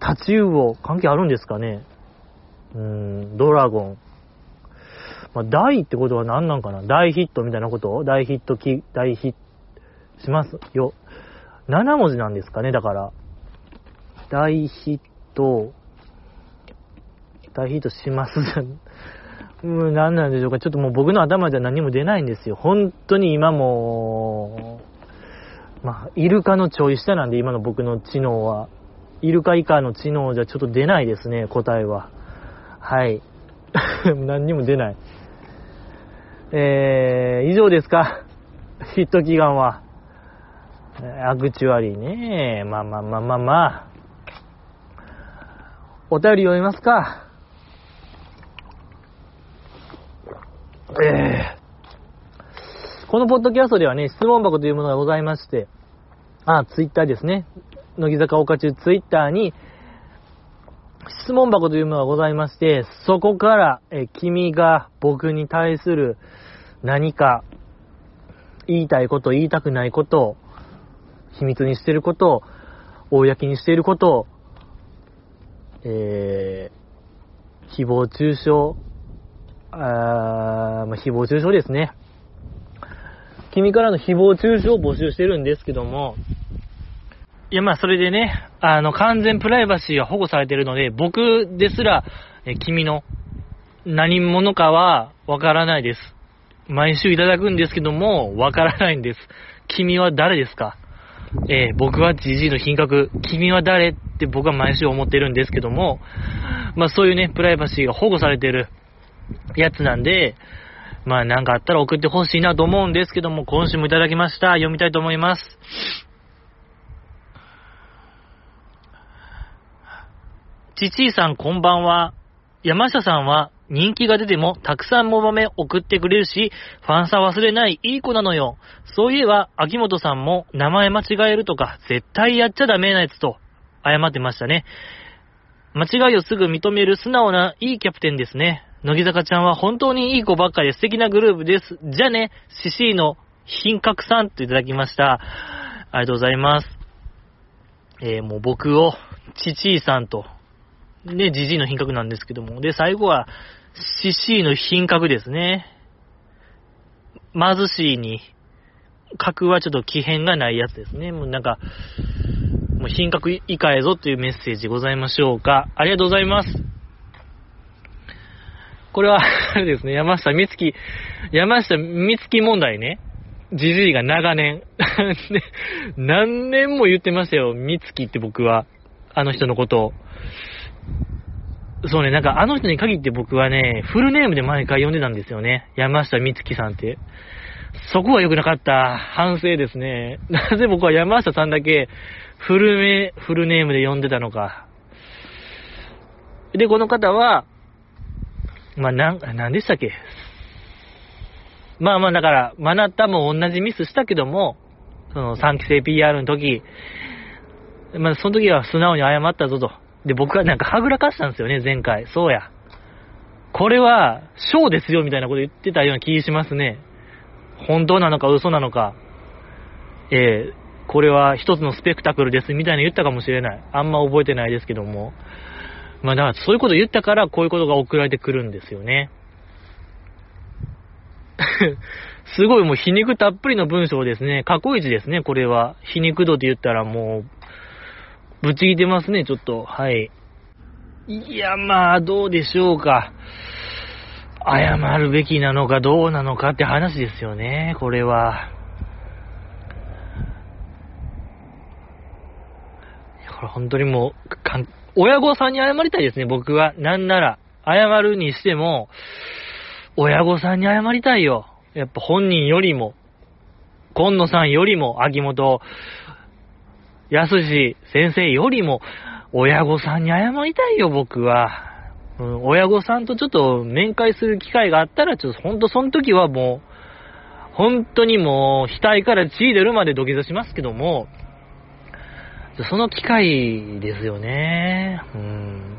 タチウオ、関係あるんですかね？うーん、ドラゴン。まあ、大ってことは何なんかな？大ヒットみたいなこと？大ヒットき、大ヒットしますよ。7文字なんですかね、だから。大ヒット、大ヒットしますじゃん。うん、何なんでしょうか？ちょっともう僕の頭じゃ何も出ないんですよ。本当に今も、まあ、イルカのちょい下なんで、今の僕の知能は。イルカ以下の知能じゃちょっと出ないですね、答えは。はい。何にも出ない。えー、以上ですか？ヒット祈願は。アクチュアリーね。まあまあまあまあまあ。お便り読みますか？えー、このポッドキャストではね、質問箱というものがございまして、あ、ツイッターですね。乃木坂岡中ツイッターに、質問箱というものがございまして、そこから、え君が僕に対する何か言いたいこと、言いたくないことを、秘密にしてることを、公にしていることを、えー、誹謗中傷、あまあ、誹謗中傷ですね。君からの誹謗中傷を募集してるんですけども、いや、まあ、それでね、あの、完全プライバシーが保護されてるので、僕ですら、え君の何者かはわからないです。毎週いただくんですけども、わからないんです。君は誰ですか？えー、僕はジジイの品格、君は誰って僕は毎週思ってるんですけども、まあそういうね、プライバシーが保護されてるやつなんで、まあなんかあったら送ってほしいなと思うんですけども、今週もいただきました。読みたいと思います。ちちいさんこんばんは。山下さんは人気が出てもたくさんモバメ送ってくれるし、ファンさ忘れないいい子なのよ。そういえば、秋元さんも名前間違えるとか、絶対やっちゃダメなやつと、謝ってましたね。間違いをすぐ認める素直ないいキャプテンですね。乃木坂ちゃんは本当にいい子ばっかりで素敵なグループです。じゃあね、シシーの品格さんといただきました。ありがとうございます。えー、もう僕を、チチーさんと、ね、ジジイの品格なんですけども。で、最後は、シシーの品格ですね。貧しいに、格はちょっと気変がないやつですね。もうなんか、もう品格以下へぞというメッセージございましょうか。ありがとうございます。これは、あれですね、山下美月、山下美月問題ね。じじいが長年 何年も言ってましたよ、美月って僕は。あの人のことを。そうね、なんかあの人に限って僕はね、フルネームで毎回呼んでたんですよね。山下美月さんって。そこは良くなかった。反省ですね。なぜ僕は山下さんだけフルメ、フルネームで呼んでたのか。で、この方は、まあ、なん、なんでしたっけ？まあまあ、だから、マナタも同じミスしたけども、その3期生 PR の時、まあ、その時は素直に謝ったぞと。で、僕はなんかはぐらかしたんですよね、前回。そうや。これは、ショーですよ、みたいなこと言ってたような気しますね。本当なのか嘘なのか。えー、これは一つのスペクタクルです、みたいな言ったかもしれない。あんま覚えてないですけども。まあだからそういうこと言ったからこういうことが送られてくるんですよね。すごいもう皮肉たっぷりの文章ですね。過去一ですね、これは。皮肉度って言ったらもう、ぶち切てますね、ちょっと。はい。いや、まあ、どうでしょうか。謝るべきなのかどうなのかって話ですよね、これは。これ本当にもう、かん、親御さんに謝りたいですね、僕は。なんなら、謝るにしても、親御さんに謝りたいよ。やっぱ本人よりも、今野さんよりも、秋元康先生よりも、親御さんに謝りたいよ、僕は。うん、親御さんとちょっと面会する機会があったら、ちょっとほんとその時はもう、本当にもう、額から血出るまで土下座しますけども、その機会ですよね。うん。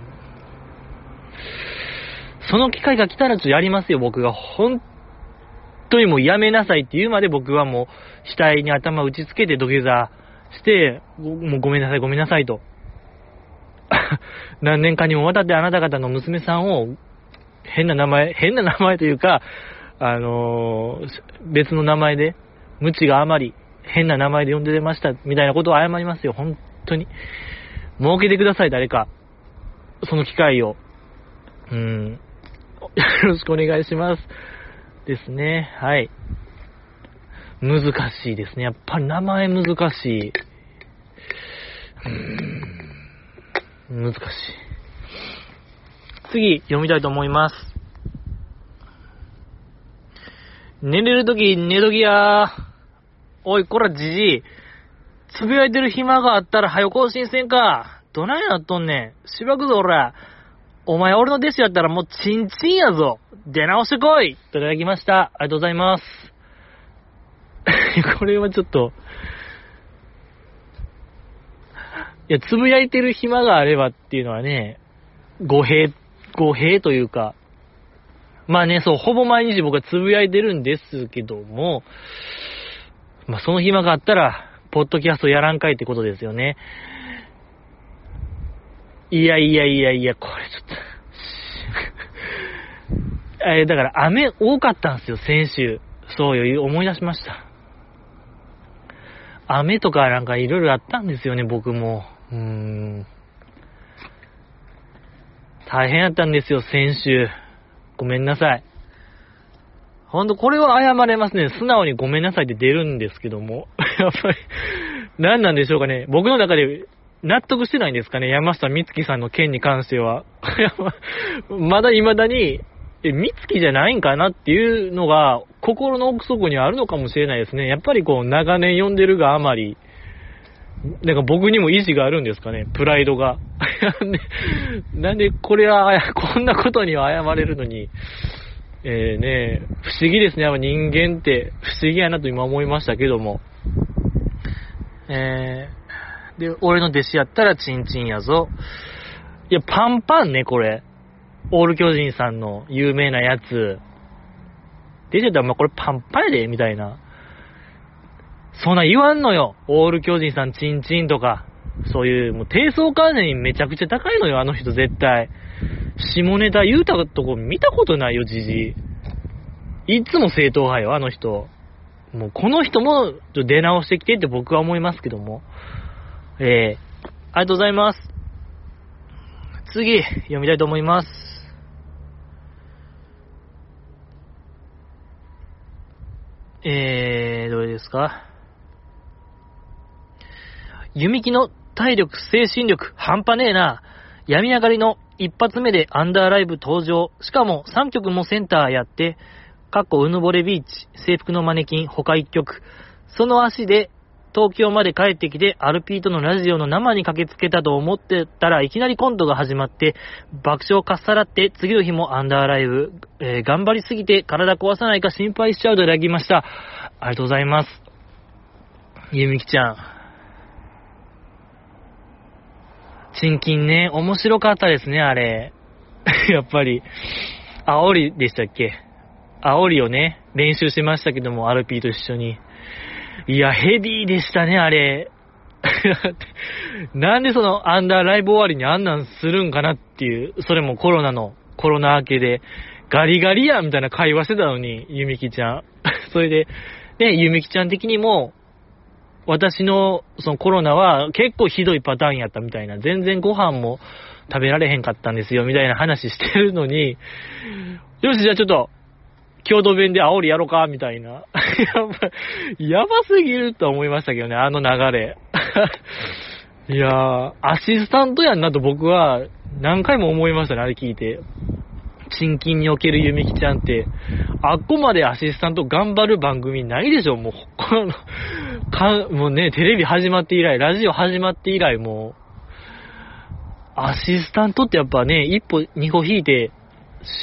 その機会が来たらちょっとやりますよ、僕が。本当にもうやめなさいって言うまで僕はもう、額に頭打ちつけて土下座して、もうごめんなさい、ごめんなさいと。何年かにもわたってあなた方の娘さんを、変な名前、変な名前というか、あのー、別の名前で、無知があまり、変な名前で呼んでました、みたいなことを謝りますよ、本当に。設けてください、誰か。その機会を。うん。よろしくお願いします。ですね。はい。難しいですね。やっぱり名前難しい。うーん。難しい。次、読みたいと思います。寝れるとき寝ときやおい、こらじじい。つぶやいてる暇があったら早更新せんか。どないなっとんねん。しばくぞ、おら。お前俺の弟子やったらもうチンチンやぞ。出直してこいいただきました。ありがとうございます。これはちょっと、いや、つぶやいてる暇があればっていうのはね、語弊、語弊というか、まあね、そう、ほぼ毎日僕はつぶやいてるんですけども、まあその暇があったら、ポッドキャストやらんかいってことですよね。いやいやいやいや、これちょっと えだから雨多かったんですよ、先週。そうよ、思い出しました。雨とかなんかいろいろあったんですよね、僕も。うーん。大変やったんですよ、先週。ごめんなさい。ほんと、これは謝れますね。素直にごめんなさいって出るんですけども。やっぱり、何なんでしょうかね。僕の中で納得してないんですかね。山下美月さんの件に関しては。まだ未だに、え、美月じゃないんかなっていうのが、心の奥底にあるのかもしれないですね。やっぱりこう、長年読んでるがあまり、なんか僕にも意地があるんですかね。プライドが。なんで、これは、こんなことには謝れるのに、えー、ね、不思議ですね。やっぱ人間って不思議やなと今思いましたけども。えー、で、俺の弟子やったらチンチンやぞ。いや、パンパンね、これ。オール巨人さんの有名なやつ。弟子やったら、まあ、これパンパンやで、みたいな。そんな言わんのよ。オール巨人さんチンチンとか。そういう、もう低層関連にめちゃくちゃ高いのよ、あの人絶対。下ネタ言うたとこ見たことないよ、じじい。いつも正統派よ、あの人。もうこの人も出直してきてって僕は思いますけども。えー、ありがとうございます。次、読みたいと思います。えー、どれですか？弓木の体力、精神力、半端ねえな。闇上がりの一発目でアンダーライブ登場。しかも3曲もセンターやって、かっこうぬぼれビーチ、制服のマネキン、他1曲。その足で東京まで帰ってきて、アルピートのラジオの生に駆けつけたと思ってたらいきなりコントが始まって、爆笑かっさらって、次の日もアンダーライブ、えー、頑張りすぎて体壊さないか心配しちゃうといただきました。ありがとうございます。ゆみきちゃん。チンキンね、面白かったですね、あれ。やっぱり。煽りでしたっけ？煽りをね、練習しましたけども、アルピーと一緒に。いや、ヘビーでしたね、あれ。なんでそのアンダーライブ終わりにあんなんするんかなっていう、それもコロナの、コロナ明けで、ガリガリやみたいな会話してたのに、ゆみきちゃん。それで、ね、ゆみきちゃん的にも、私のそのコロナは結構ひどいパターンやったみたいな、全然ご飯も食べられへんかったんですよ、みたいな話してるのに、よし、じゃあちょっと、京都弁で煽りやろか、みたいな。やば、やばすぎると思いましたけどね、あの流れ。いやー、アシスタントやんなと僕は何回も思いましたね、あれ聞いて。新金におけるゆみきちゃんって、あっこまでアシスタント頑張る番組ないでしょ、もう。この、か、もうね、テレビ始まって以来、ラジオ始まって以来、もうアシスタントってやっぱね、一歩二歩引いて、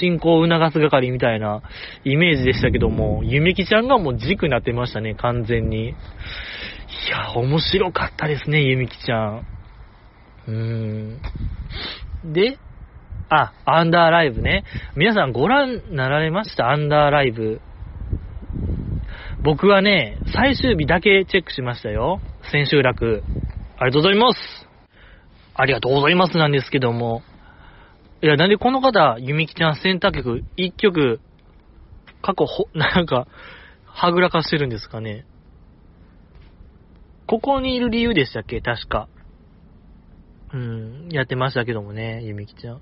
進行を促す係みたいなイメージでしたけども、ゆめきちゃんがもう軸になってましたね、完全に。いや、面白かったですね、ゆみきちゃん。うーん。で、あ、アンダーライブね。皆さんご覧になられました？アンダーライブ。僕はね、最終日だけチェックしましたよ。千秋楽。ありがとうございます。ありがとうございますなんですけども。いや、なんでこの方、ゆみきちゃん選択曲、一曲、過去ほ、なんか、はぐらかしてるんですかね。ここにいる理由でしたっけ？確か。うん、やってましたけどもね、ゆみきちゃん。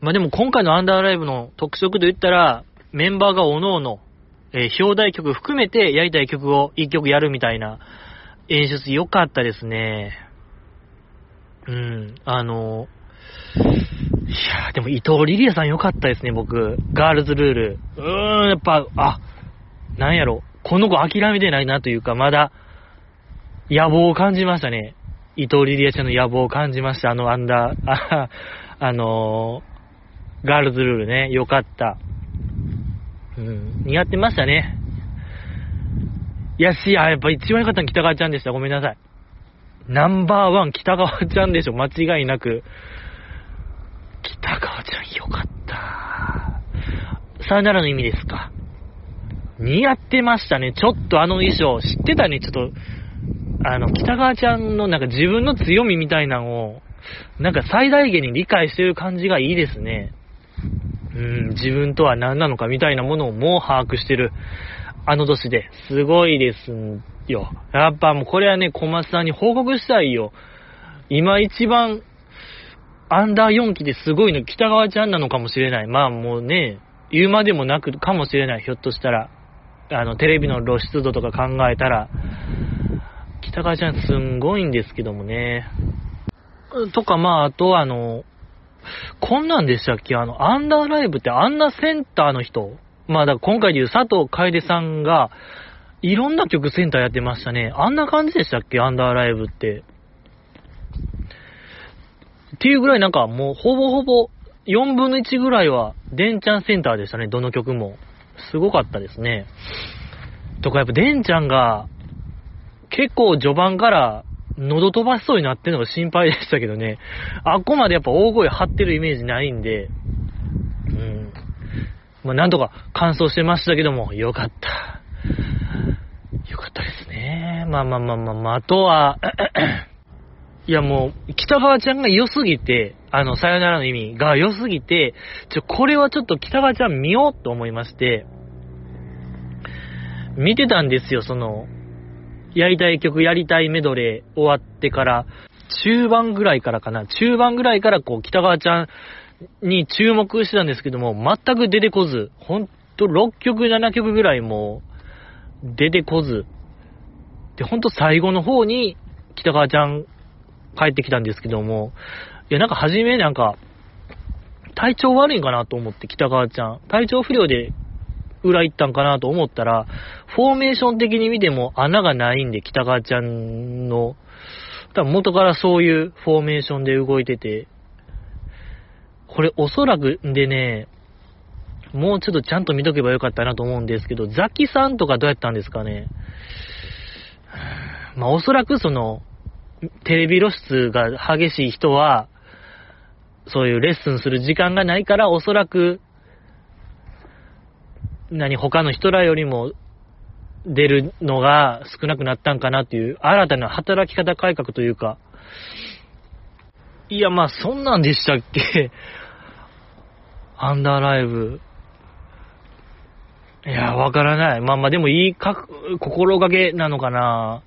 まあ、でも今回のアンダーライブの特色と言ったら、メンバーが各々、えー、表題曲含めてやりたい曲を一曲やるみたいな演出良かったですね。うん、あの、いやでも伊藤リリアさん良かったですね、僕。ガールズルール。うーん、やっぱ、あ、なんやろ。この子諦めてないなというか、まだ、野望を感じましたね。伊藤リリアちゃんの野望を感じました。あのアンダー、あ、あのー、ガールズルールね。良かった。うん、似合ってましたね。いやし、やっぱ一番良かったの北川ちゃんでした。ごめんなさい。ナンバーワン北川ちゃんでしょ。間違いなく。北川ちゃん良かった。さよならの意味ですか。似合ってましたね。ちょっとあの衣装。知ってたね。ちょっと、あの、北川ちゃんのなんか自分の強みみたいなのを、なんか最大限に理解してる感じがいいですね。うん、自分とは何なのかみたいなものをもう把握してる、あの年で。すごいですよ。やっぱもうこれはね、小松さんに報告したいよ。今一番、アンダー4期ですごいの北川ちゃんなのかもしれない。まあもうね、言うまでもなくかもしれない。ひょっとしたら。あの、テレビの露出度とか考えたら、北川ちゃんすんごいんですけどもね。とか、まあ、あとあの、こんなんでしたっけ？あの、アンダーライブってあんなセンターの人まあ、だから今回で言う佐藤楓さんが、いろんな曲センターやってましたね。あんな感じでしたっけ？アンダーライブって。っていうぐらいなんかもうほぼほぼ4分の1ぐらいは、デンちゃんセンターでしたね。どの曲も。すごかったですね。とかやっぱデンちゃんが、結構序盤から喉飛ばしそうになってるのが心配でしたけどね。あっこまでやっぱ大声張ってるイメージないんで、うん。まあ、なんとか完走してましたけども、よかった。よかったですね。まあまあまあまあ、まあ、あとは、いやもう、北川ちゃんが良すぎて、あの、さよならの意味が良すぎて、ちょ、これはちょっと北川ちゃん見ようと思いまして、見てたんですよ、その、やりたい曲、やりたいメドレー終わってから、中盤ぐらいからかな、中盤ぐらいからこう、北川ちゃんに注目してたんですけども、全く出てこず、ほんと6曲、7曲ぐらいも出てこず、で、ほんと最後の方に北川ちゃん帰ってきたんですけども、いや、なんか初めなんか、体調悪いんかなと思って北川ちゃん、体調不良で裏行ったんかなと思ったら、フォーメーション的に見ても穴がないんで、北川ちゃんの、多分元からそういうフォーメーションで動いてて、これおそらくでね、もうちょっとちゃんと見とけばよかったなと思うんですけど、ザキさんとかどうやったんですかね。まあおそらくその、テレビ露出が激しい人は、そういうレッスンする時間がないから、おそらく何、他の人らよりも出るのが少なくなったんかなっていう、新たな働き方改革というか、いや、まあ、そんなんでしたっけ？アンダーライブ。いや、わからない。まあまあ、でもいいか、心がけなのかな。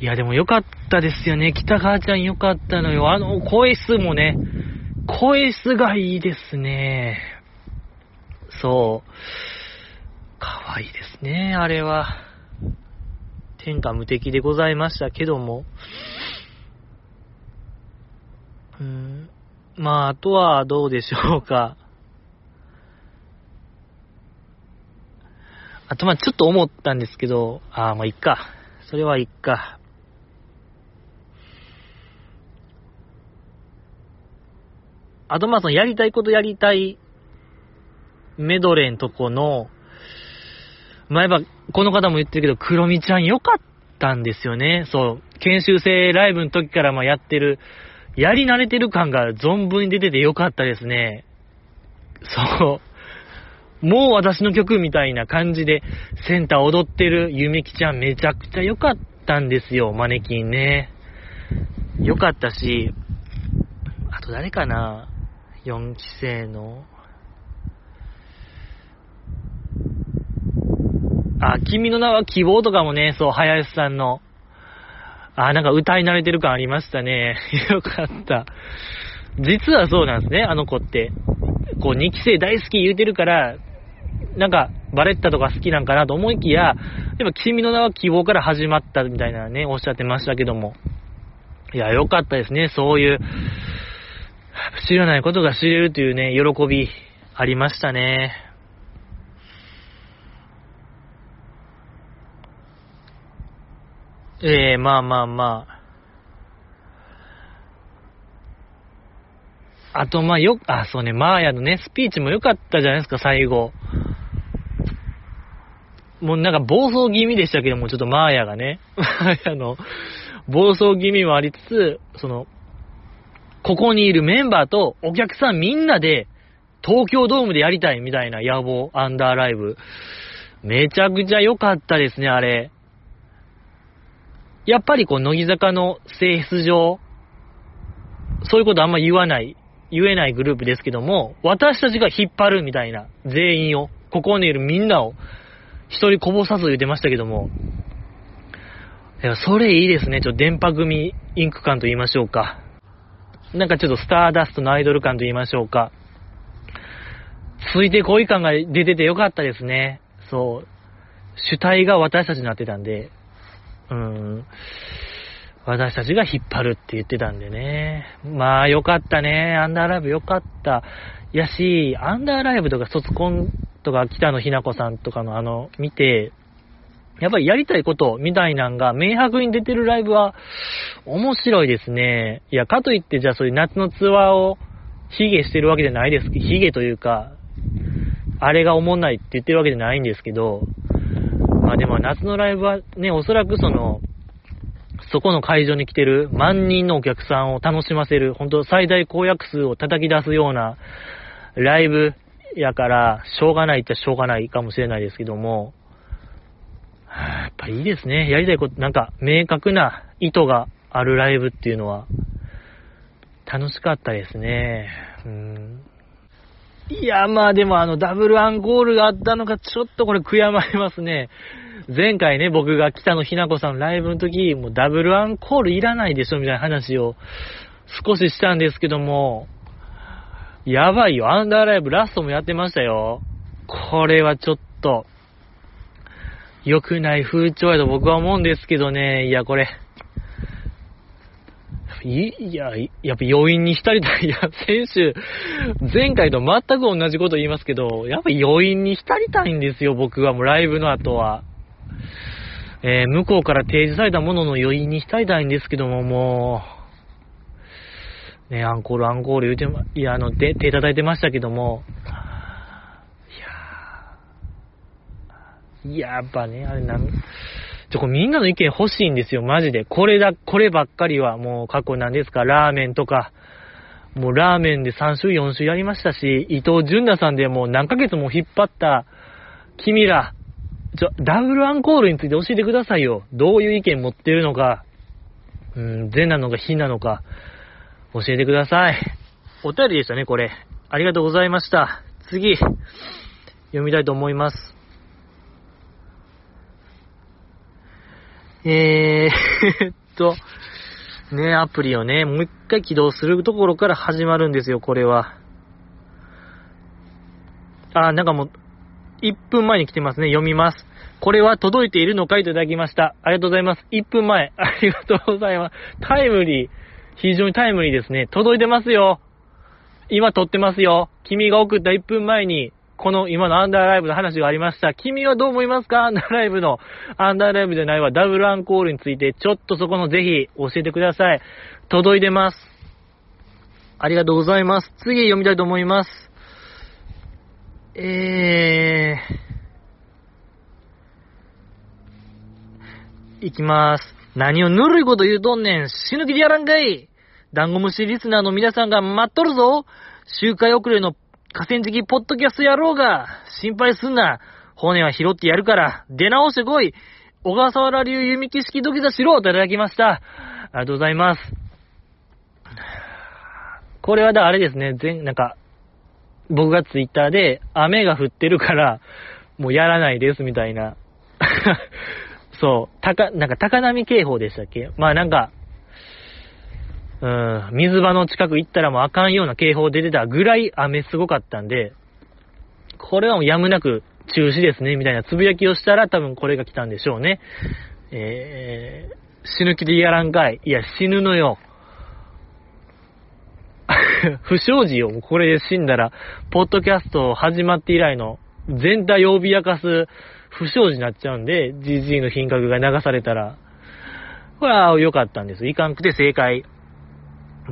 いや、でもよかったですよね。北川ちゃんよかったのよ。あの、声質もね、声質がいいですね。そう。可愛いですね、あれは。天下無敵でございましたけども。うん。まあ、あとはどうでしょうか。あと、まあ、ちょっと思ったんですけど、ああ、まあ、いっか。それはいっか。あとまあそのやりたいことやりたいメドレーのとこの、まあ、やっぱ、この方も言ってるけど、クロミちゃん良かったんですよね。そう。研修生ライブの時からまやってる、やり慣れてる感が存分に出てて良かったですね。そう。もう私の曲みたいな感じでセンター踊ってるゆめきちゃんめちゃくちゃ良かったんですよ、マネキンね。良かったし、あと誰かな ?4 期生の。あ、君の名は希望とかもね、そう、林さんの。あ、なんか歌い慣れてる感ありましたね。よかった。実はそうなんですね、あの子って。こう、2期生大好き言うてるから、なんか、バレッタとか好きなんかなと思いきや、やっぱ君の名は希望から始まったみたいなね、おっしゃってましたけども。いや、よかったですね、そういう、知らないことが知れるというね、喜びありましたね。ええー、まあまあまあ。あと、まあよ、あ、そうね、マーヤのね、スピーチも良かったじゃないですか、最後。もうなんか暴走気味でしたけども、ちょっとマーヤがね、マーヤの暴走気味もありつつ、その、ここにいるメンバーとお客さんみんなで東京ドームでやりたいみたいな野望、アンダーライブ。めちゃくちゃ良かったですね、あれ。やっぱりこう、乃木坂の性質上、そういうことあんま言わない、言えないグループですけども、私たちが引っ張るみたいな、全員を、ここにいるみんなを、一人こぼさず言ってましたけども、いや、それいいですね。ちょっと電波組インク感と言いましょうか。なんかちょっとスターダストのアイドル感と言いましょうか。ついてこい感が出ててよかったですね。そう。主体が私たちになってたんで、うん。私たちが引っ張るって言ってたんでね。まあ、よかったね。アンダーライブよかった。やし、アンダーライブとか卒コンとか北野日な子さんとかのあの、見て、やっぱりやりたいことみたいなんが明白に出てるライブは面白いですね。いや、かといってじゃあそういう夏のツアーをヒゲしてるわけじゃないですけど、ヒゲというか、あれが思んないって言ってるわけじゃないんですけど、まあでも夏のライブはね、おそらくその、そこの会場に来てる万人のお客さんを楽しませる、本当最大公約数を叩き出すようなライブやから、しょうがないっちゃしょうがないかもしれないですけども、やっぱいいですね。やりたいこと、なんか明確な意図があるライブっていうのは、楽しかったですね。うんいや、まあでもあのダブルアンコールがあったのがちょっとこれ悔やまれますね。前回ね、僕が北野ひな子さんライブの時、もうダブルアンコールいらないでしょみたいな話を少ししたんですけども、やばいよ。アンダーライブラストもやってましたよ。これはちょっと、良くない風潮やと僕は思うんですけどね。いや、これ、い、や、やっぱ余韻に浸りたい。いや、先週、前回と全く同じこと言いますけど、やっぱ余韻に浸りたいんですよ、僕はもうライブの後は。えー、向こうから提示されたものの余韻に浸りたいんですけども、もう、ね、アンコール、アンコール言うて、いや、あの、手、手叩いてましたけども、いや、っぱね、あれなん、ちょ、これみんなの意見欲しいんですよ、マジで。これだ、こればっかりはもう過去なんですか、ラーメンとか、もうラーメンで3週4週やりましたし、伊藤淳奈さんでもう何ヶ月も引っ張った君ら、ちょ、ダブルアンコールについて教えてくださいよ。どういう意見持ってるのか、うん、善なのか非なのか、教えてください。お便りでしたね、これ。ありがとうございました。次、読みたいと思います。えーっと、ね、アプリをね、もう一回起動するところから始まるんですよ、これは。あ、なんかもう、1分前に来てますね。読みます。これは届いているのかいいただきました。ありがとうございます。1分前。ありがとうございます。タイムリー。非常にタイムリーですね。届いてますよ。今撮ってますよ。君が送った1分前にこの今のアンダーライブの話がありました。君はどう思いますか？アンダーライブの、アンダーライブじゃないわ、ダブルアンコールについて、ちょっとそこのぜひ教えてください。届いてます。ありがとうございます。次読みたいと思います。えー、いきます。何をぬるいこと言うとんねん。死ぬ気でやらんかい。ダンゴムシリスナーの皆さんが待っとるぞ。周回遅れの河川敷ポッドキャストやろうが。心配すんな。骨は拾ってやるから。出直してこい。小笠原流弓木式土下座しろいただきました。ありがとうございます。これはだ、あれですね、全、なんか、僕がツイッターで、雨が降ってるから、もうやらないですみたいな。そう、高、なんか高波警報でしたっけ？まあなんか、うん、水場の近く行ったらもうあかんような警報出てたぐらい雨すごかったんで、これはもうやむなく中止ですね、みたいなつぶやきをしたら多分これが来たんでしょうね。えー、死ぬ気でやらんかい。いや、死ぬのよ。不祥事をこれで死んだら、ポッドキャスト始まって以来の全体を脅かす不祥事になっちゃうんで、GG の品格が流されたら、これは良かったんです。いかんくて正解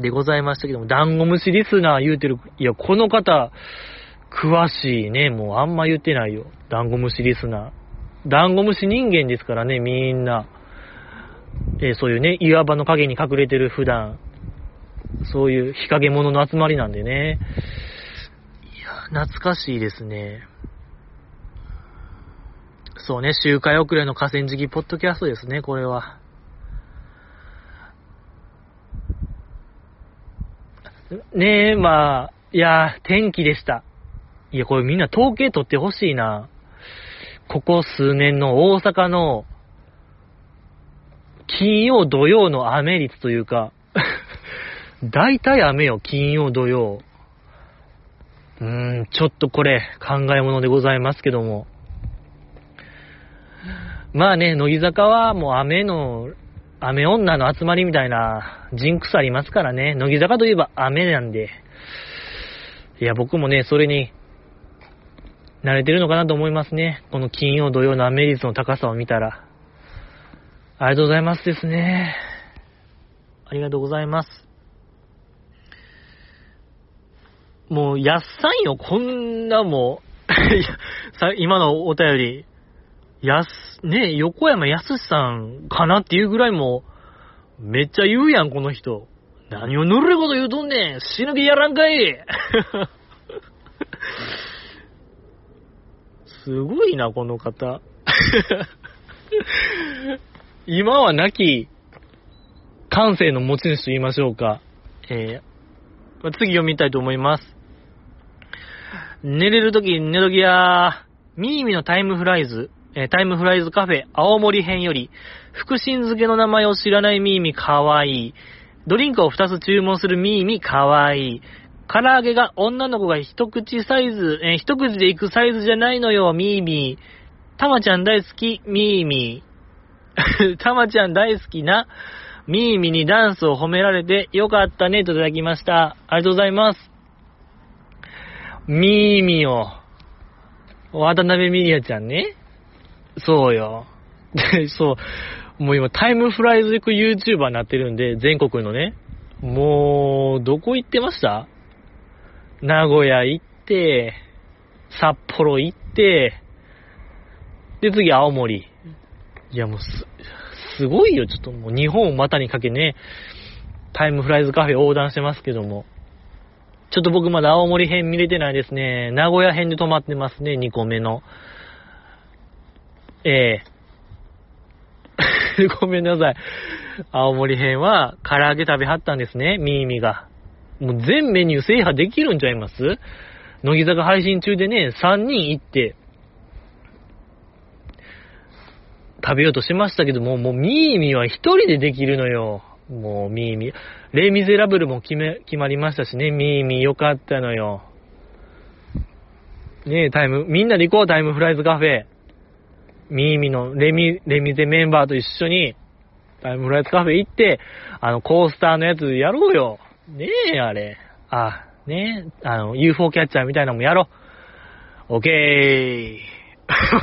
でございましたけども、ダンゴムシリスナー言うてる、いや、この方、詳しいね。もうあんま言ってないよ。ダンゴムシリスナー。ダンゴムシ人間ですからね、みんな。えー、そういうね、岩場の影に隠れてる普段。そういう日陰者の集まりなんでね。いや、懐かしいですね。そうね、周回遅れの河川敷ポッドキャストですね、これは。ねえ、まあ、いや、天気でした。いや、これみんな統計取ってほしいな。ここ数年の大阪の、金曜、土曜の雨率というか 大体雨よ、金曜、土曜。うーん、ちょっとこれ、考え物でございますけども。まあね、乃木坂はもう雨の、雨女の集まりみたいなジンクスありますからね。乃木坂といえば雨なんで。いや、僕もね、それに、慣れてるのかなと思いますね。この金曜、土曜の雨率の高さを見たら。ありがとうございますですね。ありがとうございます。もう、やっさんよ、こんなもう、今のお便り、やす、ね横山やすしさんかなっていうぐらいも、めっちゃ言うやん、この人。何をぬるいこと言うとんねん死ぬ気やらんかい すごいな、この方。今は亡き感性の持ち主と言いましょうか。えー、次読みたいと思います。寝れるとき寝ときやミーミのタイムフライズ、えタイムフライズカフェ青森編より、福神漬けの名前を知らないミーミかわいい。ドリンクを2つ注文するミーミかわいい。唐揚げが女の子が一口サイズ、え一口で行くサイズじゃないのよ、ミーミー。たまちゃん大好き、ミーミー。たまちゃん大好きな、ミーミーにダンスを褒められてよかったね、といただきました。ありがとうございます。ミーミーを。渡辺ミリアちゃんね。そうよ。で、そう。もう今タイムフライズ行く YouTuber になってるんで、全国のね。もう、どこ行ってました？名古屋行って、札幌行って、で、次青森。いやもうす、すごいよ。ちょっともう日本を股にかけね、タイムフライズカフェ横断してますけども。ちょっと僕まだ青森編見れてないですね。名古屋編で止まってますね、2個目の。ええー、ごめんなさい。青森編は唐揚げ食べはったんですね、ミーミが。もう全メニュー制覇できるんちゃいます？乃木坂配信中でね、3人行って、食べようとしましたけども、もうミーミーは一人でできるのよ。もう、ミーミー。レイ・ミゼラブルも決め、決まりましたしね、ミーミーよかったのよ。ねえ、タイム、みんなで行こう、タイムフライズカフェ。ミーミのレミ、レミゼメンバーと一緒に、タイムライズカフェ行って、あの、コースターのやつやろうよ。ねえ、あれ。あ、ねえ、あの、UFO キャッチャーみたいなのもやろう。オッケ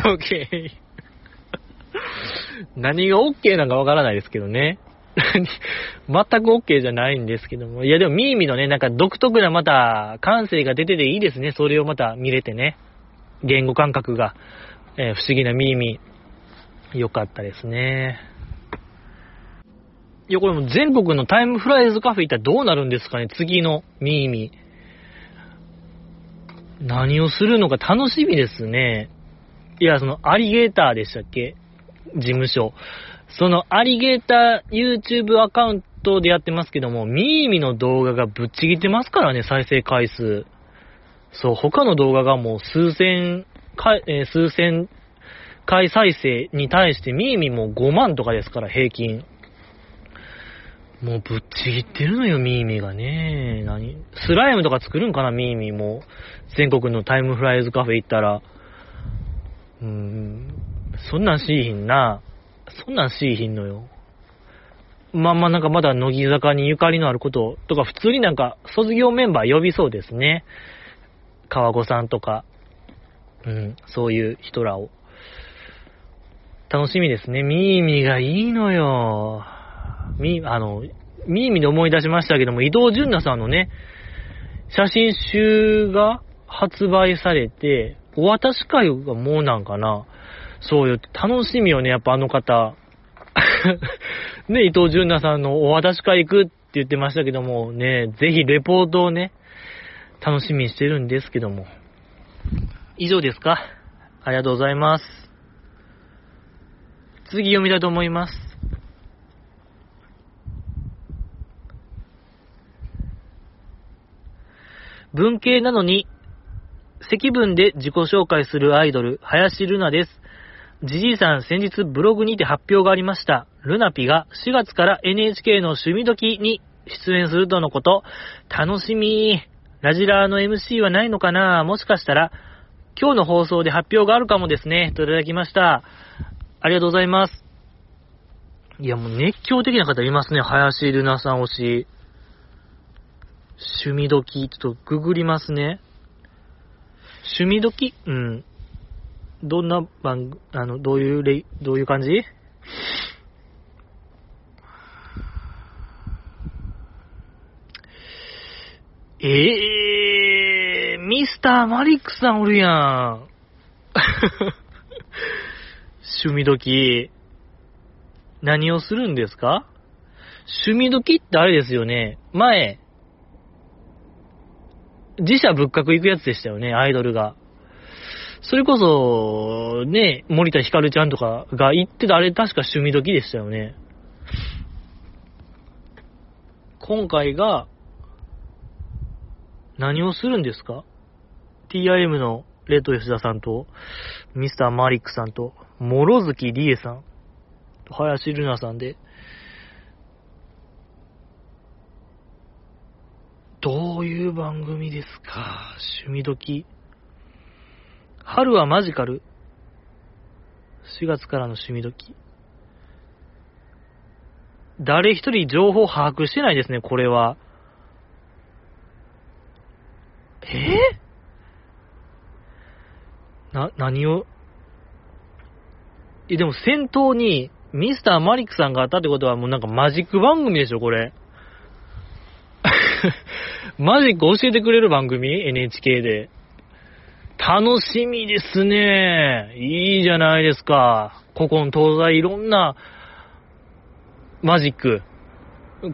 ー。オッケー。何が OK なんかわからないですけどね。全く OK じゃないんですけども。いや、でもミーミのね、なんか独特なまた感性が出てていいですね。それをまた見れてね。言語感覚が、えー、不思議なミーミー。よかったですね。いや、これも全国のタイムフライズカフェ行ったらどうなるんですかね？次のミーミー。何をするのか楽しみですね。いや、そのアリゲーターでしたっけ？事務所。そのアリゲーター YouTube アカウントでやってますけども、ミーミの動画がぶっちぎってますからね、再生回数。そう、他の動画がもう数千回、えー、数千回再生に対してミーミーも5万とかですから、平均。もうぶっちぎってるのよ、ミーミーがね。何？スライムとか作るんかな、ミーミーも。全国のタイムフライズカフェ行ったら。うーん、そんなんしいひんな。そんなんしいひんのよ。まあまあなんかまだ乃木坂にゆかりのあることとか普通になんか卒業メンバー呼びそうですね。川子さんとか、うん、そういう人らを。楽しみですね。ミーミがいいのよ。ミー、あの、ミーミーで思い出しましたけども、伊藤淳奈さんのね、写真集が発売されて、お渡し会がもうなんかな。そうよ、楽しみよね、やっぱあの方。ね、伊藤淳奈さんのお渡し会行くって言ってましたけども、ね、ぜひレポートをね、楽しみにしてるんですけども。以上ですか？ありがとうございます。次読みたいと思います。文系なのに、積分で自己紹介するアイドル、林ルナです。じじいさん、先日ブログにて発表がありました。ルナピが4月から NHK の趣味時に出演するとのこと。楽しみラジラーの MC はないのかな？もしかしたら、今日の放送で発表があるかもですね。といただきました。ありがとうございます。いや、もう熱狂的な方いますね。林ルナさん推し。趣味時、ちょっとググりますね。趣味時？うん。どんな番、あの、どういうレどういう感じ？ええー、ミスターマリックさんおるやん。趣味時。何をするんですか？趣味時ってあれですよね。前、自社仏閣行くやつでしたよね、アイドルが。それこそ、ね、森田ひかるちゃんとかが言ってたあれ確か趣味時でしたよね。今回が、何をするんですか ?TIM のレッド吉田さんと、ミスターマリックさんと、諸月理恵さん、林瑠奈さんで、どういう番組ですか？趣味時。春はマジカル。4月からの趣味時。誰一人情報把握してないですね、これは。え？ー、な、何を？え、でも先頭にミスターマリックさんがあったってことはもうなんかマジック番組でしょ、これ。マジック教えてくれる番組 ?NHK で。楽しみですね。いいじゃないですか。古今東西いろんなマジック。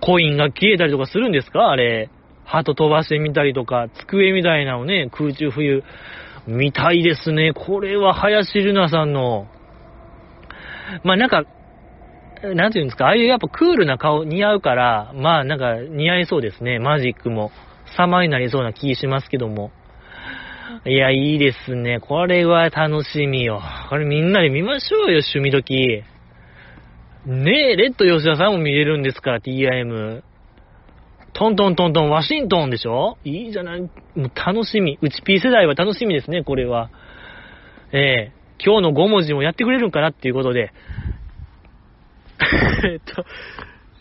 コインが消えたりとかするんですか？あれ。鳩飛ばしてみたりとか、机みたいなのね、空中浮遊。見たいですね。これは林瑠奈さんの、まあなんか、なんていうんですか、ああいうやっぱクールな顔似合うから、まあなんか似合いそうですね、マジックも。様になりそうな気しますけども。いや、いいですね。これは楽しみよ。これみんなで見ましょうよ、趣味時。ねえ、レッド吉田さんも見れるんですから、TIM。トントントントン、ワシントンでしょ？いいじゃない。もう楽しみ。うち P 世代は楽しみですね、これは。ええ今日の5文字もやってくれるんかなっていうことで。えっと、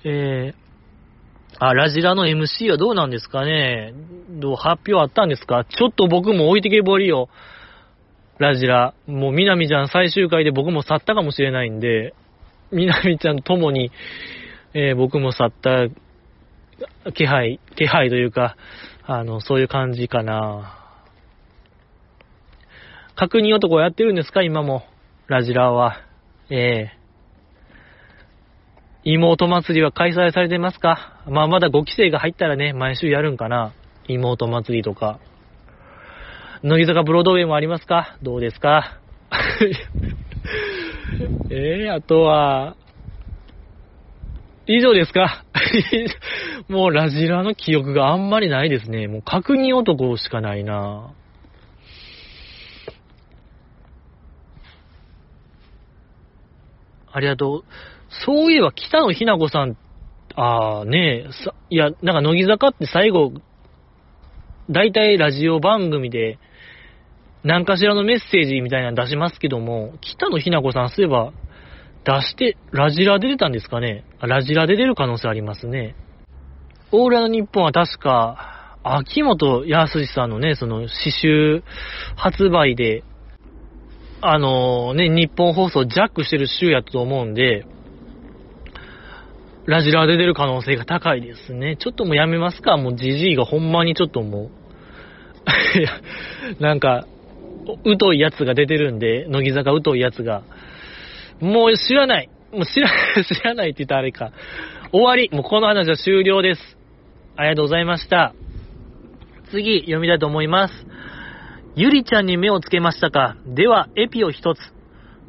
えー、あ、ラジラの MC はどうなんですかね？どう発表あったんですか？ちょっと僕も置いてけぼりよ。ラジラ。もう、みなみちゃん最終回で僕も去ったかもしれないんで、みなみちゃんと共に、えー、僕も去った気配、気配というか、あの、そういう感じかな。確認男やってるんですか？今も。ラジラーは。ええ、妹祭りは開催されてますか？まあまだ5期生が入ったらね、毎週やるんかな。妹祭りとか。乃木坂ブロードウェイもありますか？どうですか？ええ、あとは、以上ですか？もうラジラの記憶があんまりないですね。もう確認男しかないなありがとう。そういえば北野日な子さん、ああねえ、いや、なんか乃木坂って最後、大体ラジオ番組で、何かしらのメッセージみたいなの出しますけども、北野日な子さん、そういえば、出して、ラジラで出たんですかね？ラジラで出る可能性ありますね。オーラの日本は確か、秋元康さんのね、その詩集発売で、あのね、日本放送ジャックしてる週やったと思うんで、ラジラで出る可能性が高いですね。ちょっともうやめますか？もうジジイがほんまにちょっともう なんか、疎いやつが出てるんで、乃木坂疎いやつが。もう知らない。もう知らない、知らないって言ったらあれか。終わり。もうこの話は終了です。ありがとうございました。次、読みたいと思います。ゆりちゃんに目をつけましたか？では、エピを一つ。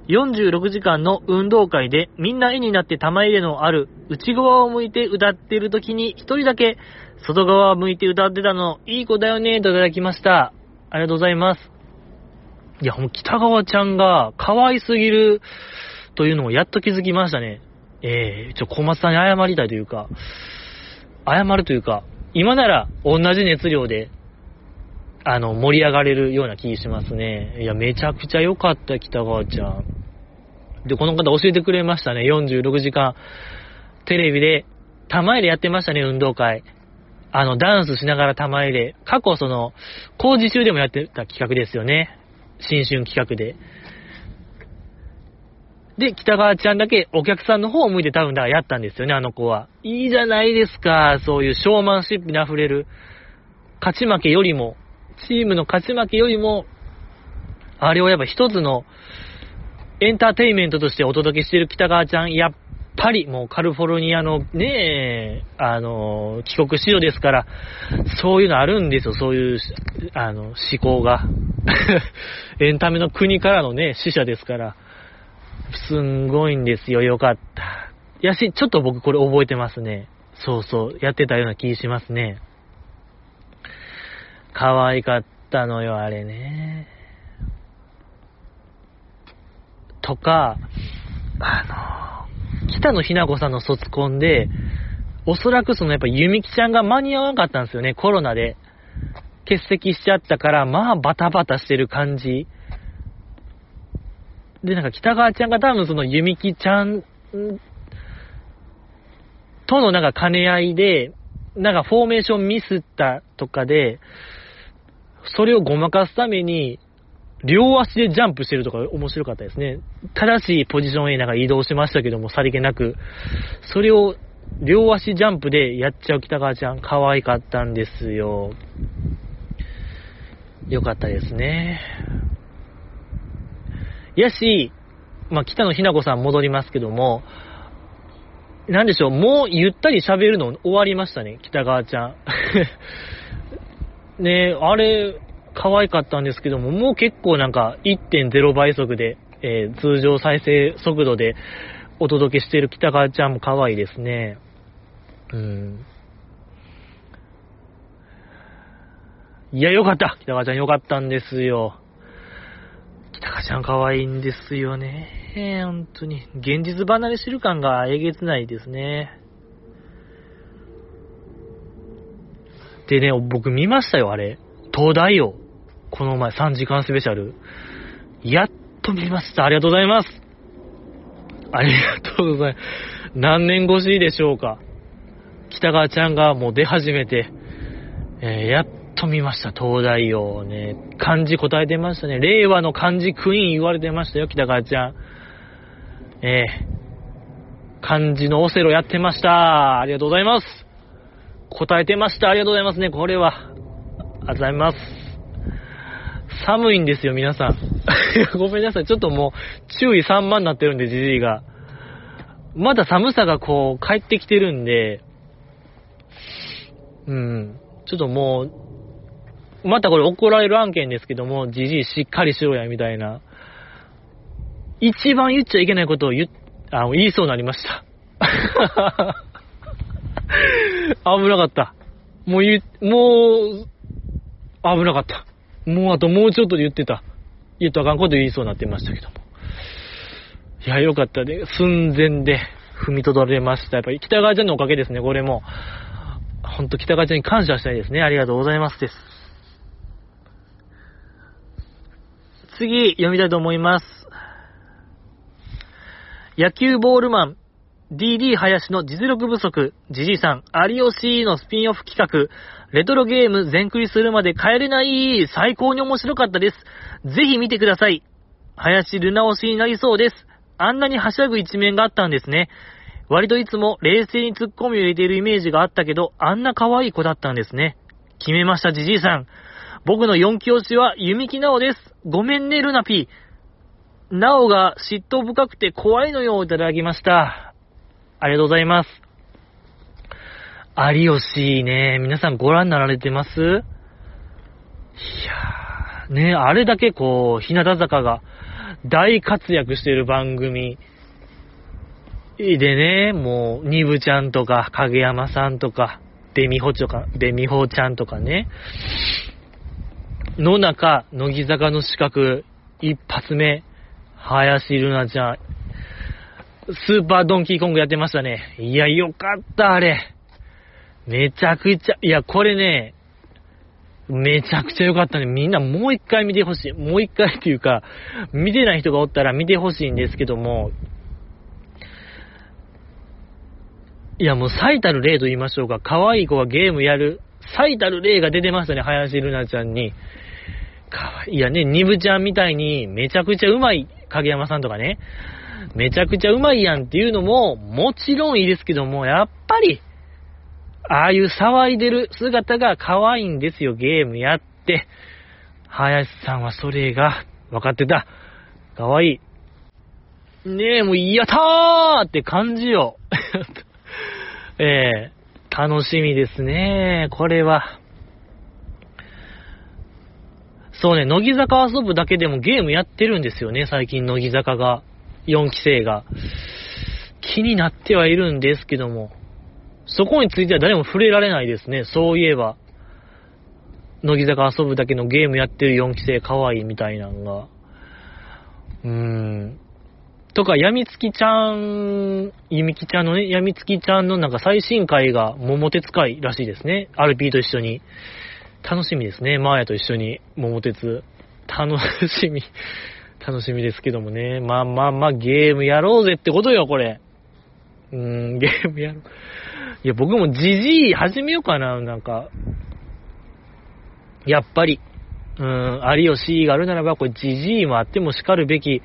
46時間の運動会でみんな絵になって玉入れのある内側を向いて歌ってる時に一人だけ外側を向いて歌ってたのいい子だよねといただきました。ありがとうございます。いや、もう北川ちゃんが可愛すぎるというのをやっと気づきましたね。えー、ちょ、小松さんに謝りたいというか、謝るというか、今なら同じ熱量で、あの、盛り上がれるような気しますね。いや、めちゃくちゃ良かった、北川ちゃん。で、この方教えてくれましたね。46時間、テレビで、玉入れやってましたね、運動会。あの、ダンスしながら玉入れ。過去、その、工事中でもやってた企画ですよね。新春企画で。で、北川ちゃんだけお客さんの方を向いて多分だからやったんですよね、あの子は。いいじゃないですか、そういうショーマンシップに溢れる。勝ち負けよりも、チームの勝ち負けよりも、あれをやっぱ一つのエンターテインメントとしてお届けしている北川ちゃん、やっぱりもうカリフォルニアのね、あの、帰国子女ですから、そういうのあるんですよ、そういう、あの、思考が。エンタメの国からのね、死者ですから。すんごいんですよ、よかった。やし、ちょっと僕これ覚えてますね。そうそう、やってたような気しますね。可愛かったのよ、あれね。とか、あの、北野日な子さんの卒コンで、おそらくそのやっぱゆみきちゃんが間に合わなかったんですよね、コロナで。欠席しちゃったから、まあバタバタしてる感じ。で、なんか北川ちゃんが多分そのゆみきちゃんとのなんか兼ね合いで、なんかフォーメーションミスったとかで、それをごまかすために、両足でジャンプしてるとか面白かったですね。正しいポジションへなんか移動しましたけども、さりげなく。それを両足ジャンプでやっちゃう北川ちゃん、可愛かったんですよ。よかったですね。やし、まあ、北野日な子さん戻りますけども、なんでしょう、もうゆったり喋るの終わりましたね、北川ちゃん。ねあれ、可愛かったんですけども、もう結構なんか1.0倍速で、えー、通常再生速度でお届けしている北川ちゃんも可愛いですね。うん。いや、よかった北川ちゃんよかったんですよ。北川ちゃん可愛いんですよね。本当に。現実離れしてる感がえげつないですね。でね、僕見ましたよ、あれ。東大王。この前3時間スペシャル。やっと見ました。ありがとうございます。ありがとうございます。何年越しでしょうか。北川ちゃんがもう出始めて、えー、やっと見ました、東大王ね。漢字答えてましたね。令和の漢字クイーン言われてましたよ、北川ちゃん。え漢字のオセロやってました。ありがとうございます。答えてました。ありがとうございますね、これは。ありがとうございます。寒いんですよ、皆さん。ごめんなさい。ちょっともう、注意散漫になってるんで、じじいが。まだ寒さがこう、帰ってきてるんで、うん。ちょっともう、またこれ怒られる案件ですけども、じじいしっかりしろや、みたいな。一番言っちゃいけないことを言っ、あ、言いそうになりました。危なかった。もう言、もう、危なかった。もうあともうちょっとで言ってた。言うとあかんこと言いそうになってましたけども。いや、よかったで、寸前で踏みとどれました。やっぱり北川ちゃんのおかげですね、これも。ほんと北川ちゃんに感謝したいですね。ありがとうございますです。次、読みたいと思います。野球ボールマン、DD 林の実力不足、ジジイさん、有吉のスピンオフ企画、レトロゲーム全クリするまで帰れない、最高に面白かったです。ぜひ見てください。林ルナ推しになりそうです。あんなにはしゃぐ一面があったんですね。割といつも冷静にツッコミを入れているイメージがあったけど、あんな可愛い子だったんですね。決めました、ジジイさん。僕の4期推しは、弓木直です。ごめんね、ルナピー。なおが嫉妬深くて怖いのよ、いただきました。ありがとうございます。有吉ね、皆さんご覧になられてます？いやー、ね、あれだけこう、日向坂が大活躍してる番組でね、もう、ニブちゃんとか、影山さんとか、ベミホチョか、ベミホちゃんとかね、の中、乃木坂の資格、一発目、林ルナちゃん、スーパードンキーコングやってましたね。いや、よかった、あれ。めちゃくちゃ、いや、これね、めちゃくちゃ良かったね。みんなもう一回見てほしい。もう一回っていうか、見てない人がおったら見てほしいんですけども、いや、もう最たる例と言いましょうか。可愛い子がゲームやる、最たる例が出てましたね、林ルナちゃんに。かわいい。いやね、ニブちゃんみたいにめちゃくちゃうまい影山さんとかね、めちゃくちゃうまいやんっていうのも、もちろんいいですけども、やっぱり、ああいう騒いでる姿が可愛いんですよ、ゲームやって。林さんはそれが分かってた。可愛い。いねえ、もう、やったーって感じよ。ええ楽しみですね。これは。そうね、乃木坂遊ぶだけでもゲームやってるんですよね、最近乃木坂が。4期生が。気になってはいるんですけども。そこについては誰も触れられないですね。そういえば。乃木坂遊ぶだけのゲームやってる4期生可愛いみたいなのが。うーん。とか、やみつきちゃん、ゆみきちゃんのね、やみつきちゃんのなんか最新回が桃鉄会らしいですね。RP と一緒に。楽しみですね。マーヤと一緒に桃鉄。楽しみ。楽しみですけどもね。まあまあまあ、ゲームやろうぜってことよ、これ。うーん、ゲームやろう。いや、僕もジジイ始めようかな、なんか。やっぱり。うーん、有吉があるならば、これジジイもあっても叱るべき、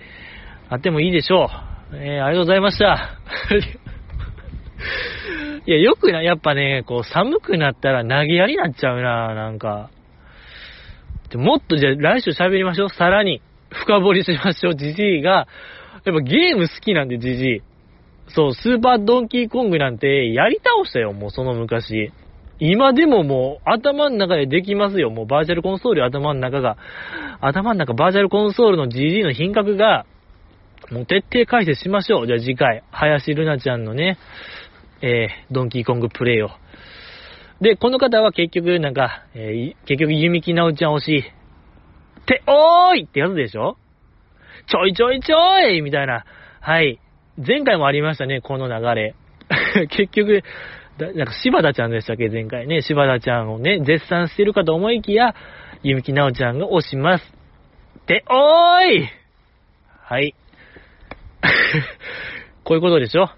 あってもいいでしょう。えー、ありがとうございました。いや、よくな、やっぱね、こう、寒くなったら投げやりになっちゃうな、なんか。もっとじゃあ来週喋りましょう。さらに、深掘りしましょう。ジジイが、やっぱゲーム好きなんで、ジジイ。そう、スーパードンキーコングなんてやり倒したよ、もうその昔。今でももう頭の中でできますよ。もうバーチャルコンソール頭の中が。頭の中バーチャルコンソールの GG の品格が、もう徹底解説しましょう。じゃあ次回、林ルナちゃんのね、えー、ドンキーコングプレイを。で、この方は結局なんか、えー、結局弓木直ちゃん推し、って、おーいってやつでしょ？ちょいちょいちょいみたいな。はい。前回もありましたね、この流れ。結局、なんか柴田ちゃんでしたっけ、前回ね。柴田ちゃんをね、絶賛してるかと思いきや、ゆみきなおちゃんが押します。って、おーいはい。こういうことでしょ？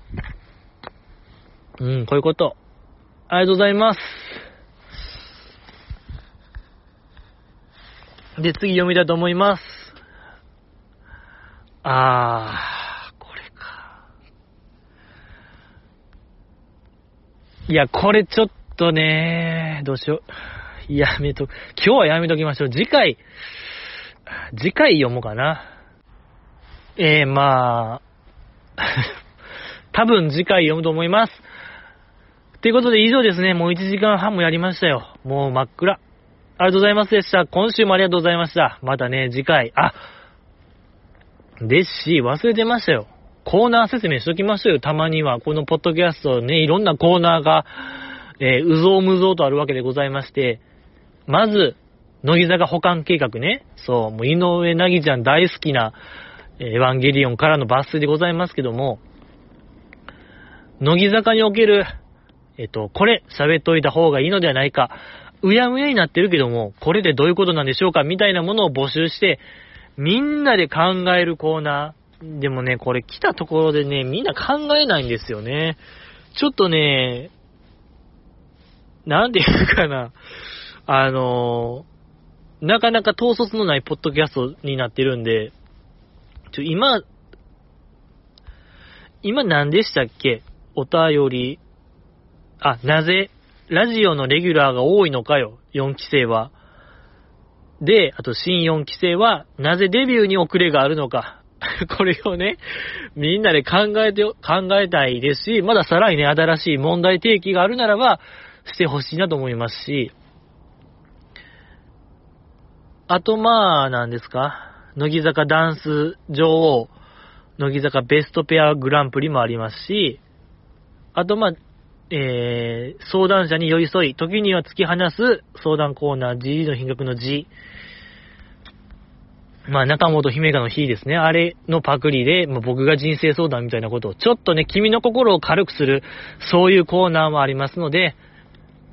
うん、こういうこと。ありがとうございます。で、次読みたいと思います。あー、これか。いや、これちょっとね、どうしよう。やめと、今日はやめときましょう。次回、次回読もうかな。えー、まあ、多分次回読むと思います。ということで以上ですね。もう1時間半もやりましたよ。もう真っ暗。ありがとうございますでした。今週もありがとうございました。またね、次回。あ、ですし、忘れてましたよ。コーナー説明しときましょうよ。たまには。このポッドキャストね、いろんなコーナーが、えー、うぞうむぞうとあるわけでございまして、まず、乃木坂保管計画ね。そう、もう井上なぎちゃん大好きな、エヴァンゲリオンからの抜粋でございますけども、乃木坂における、えっと、これ喋っといた方がいいのではないか、うやむやになってるけども、これでどういうことなんでしょうかみたいなものを募集して、みんなで考えるコーナー。でもね、これ来たところでね、みんな考えないんですよね。ちょっとね、なんていうかな、あのなかなか統率のないポッドキャストになってるんで、ちょ、今、今何でしたっけ？お便り。あ、なぜ、ラジオのレギュラーが多いのかよ、4期生は。で、あと新4期生は、なぜデビューに遅れがあるのか。これをね、みんなで考えて、考えたいですし、まださらにね、新しい問題提起があるならば、してほしいなと思いますし、あとまあ、なんですか、乃木坂ダンス女王、乃木坂ベストペアグランプリもありますし、あとまあ、えー、相談者に寄り添い、時には突き放す相談コーナー G の品格の G。まあ、中本姫香の日ですね。あれのパクリで、まあ、僕が人生相談みたいなことを、ちょっとね、君の心を軽くする、そういうコーナーもありますので、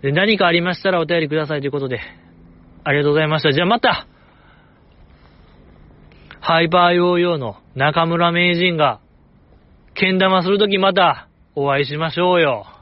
で何かありましたらお便りくださいということで、ありがとうございました。じゃあまたハイパーヨーヨーの中村名人が、剣玉するときまたお会いしましょうよ。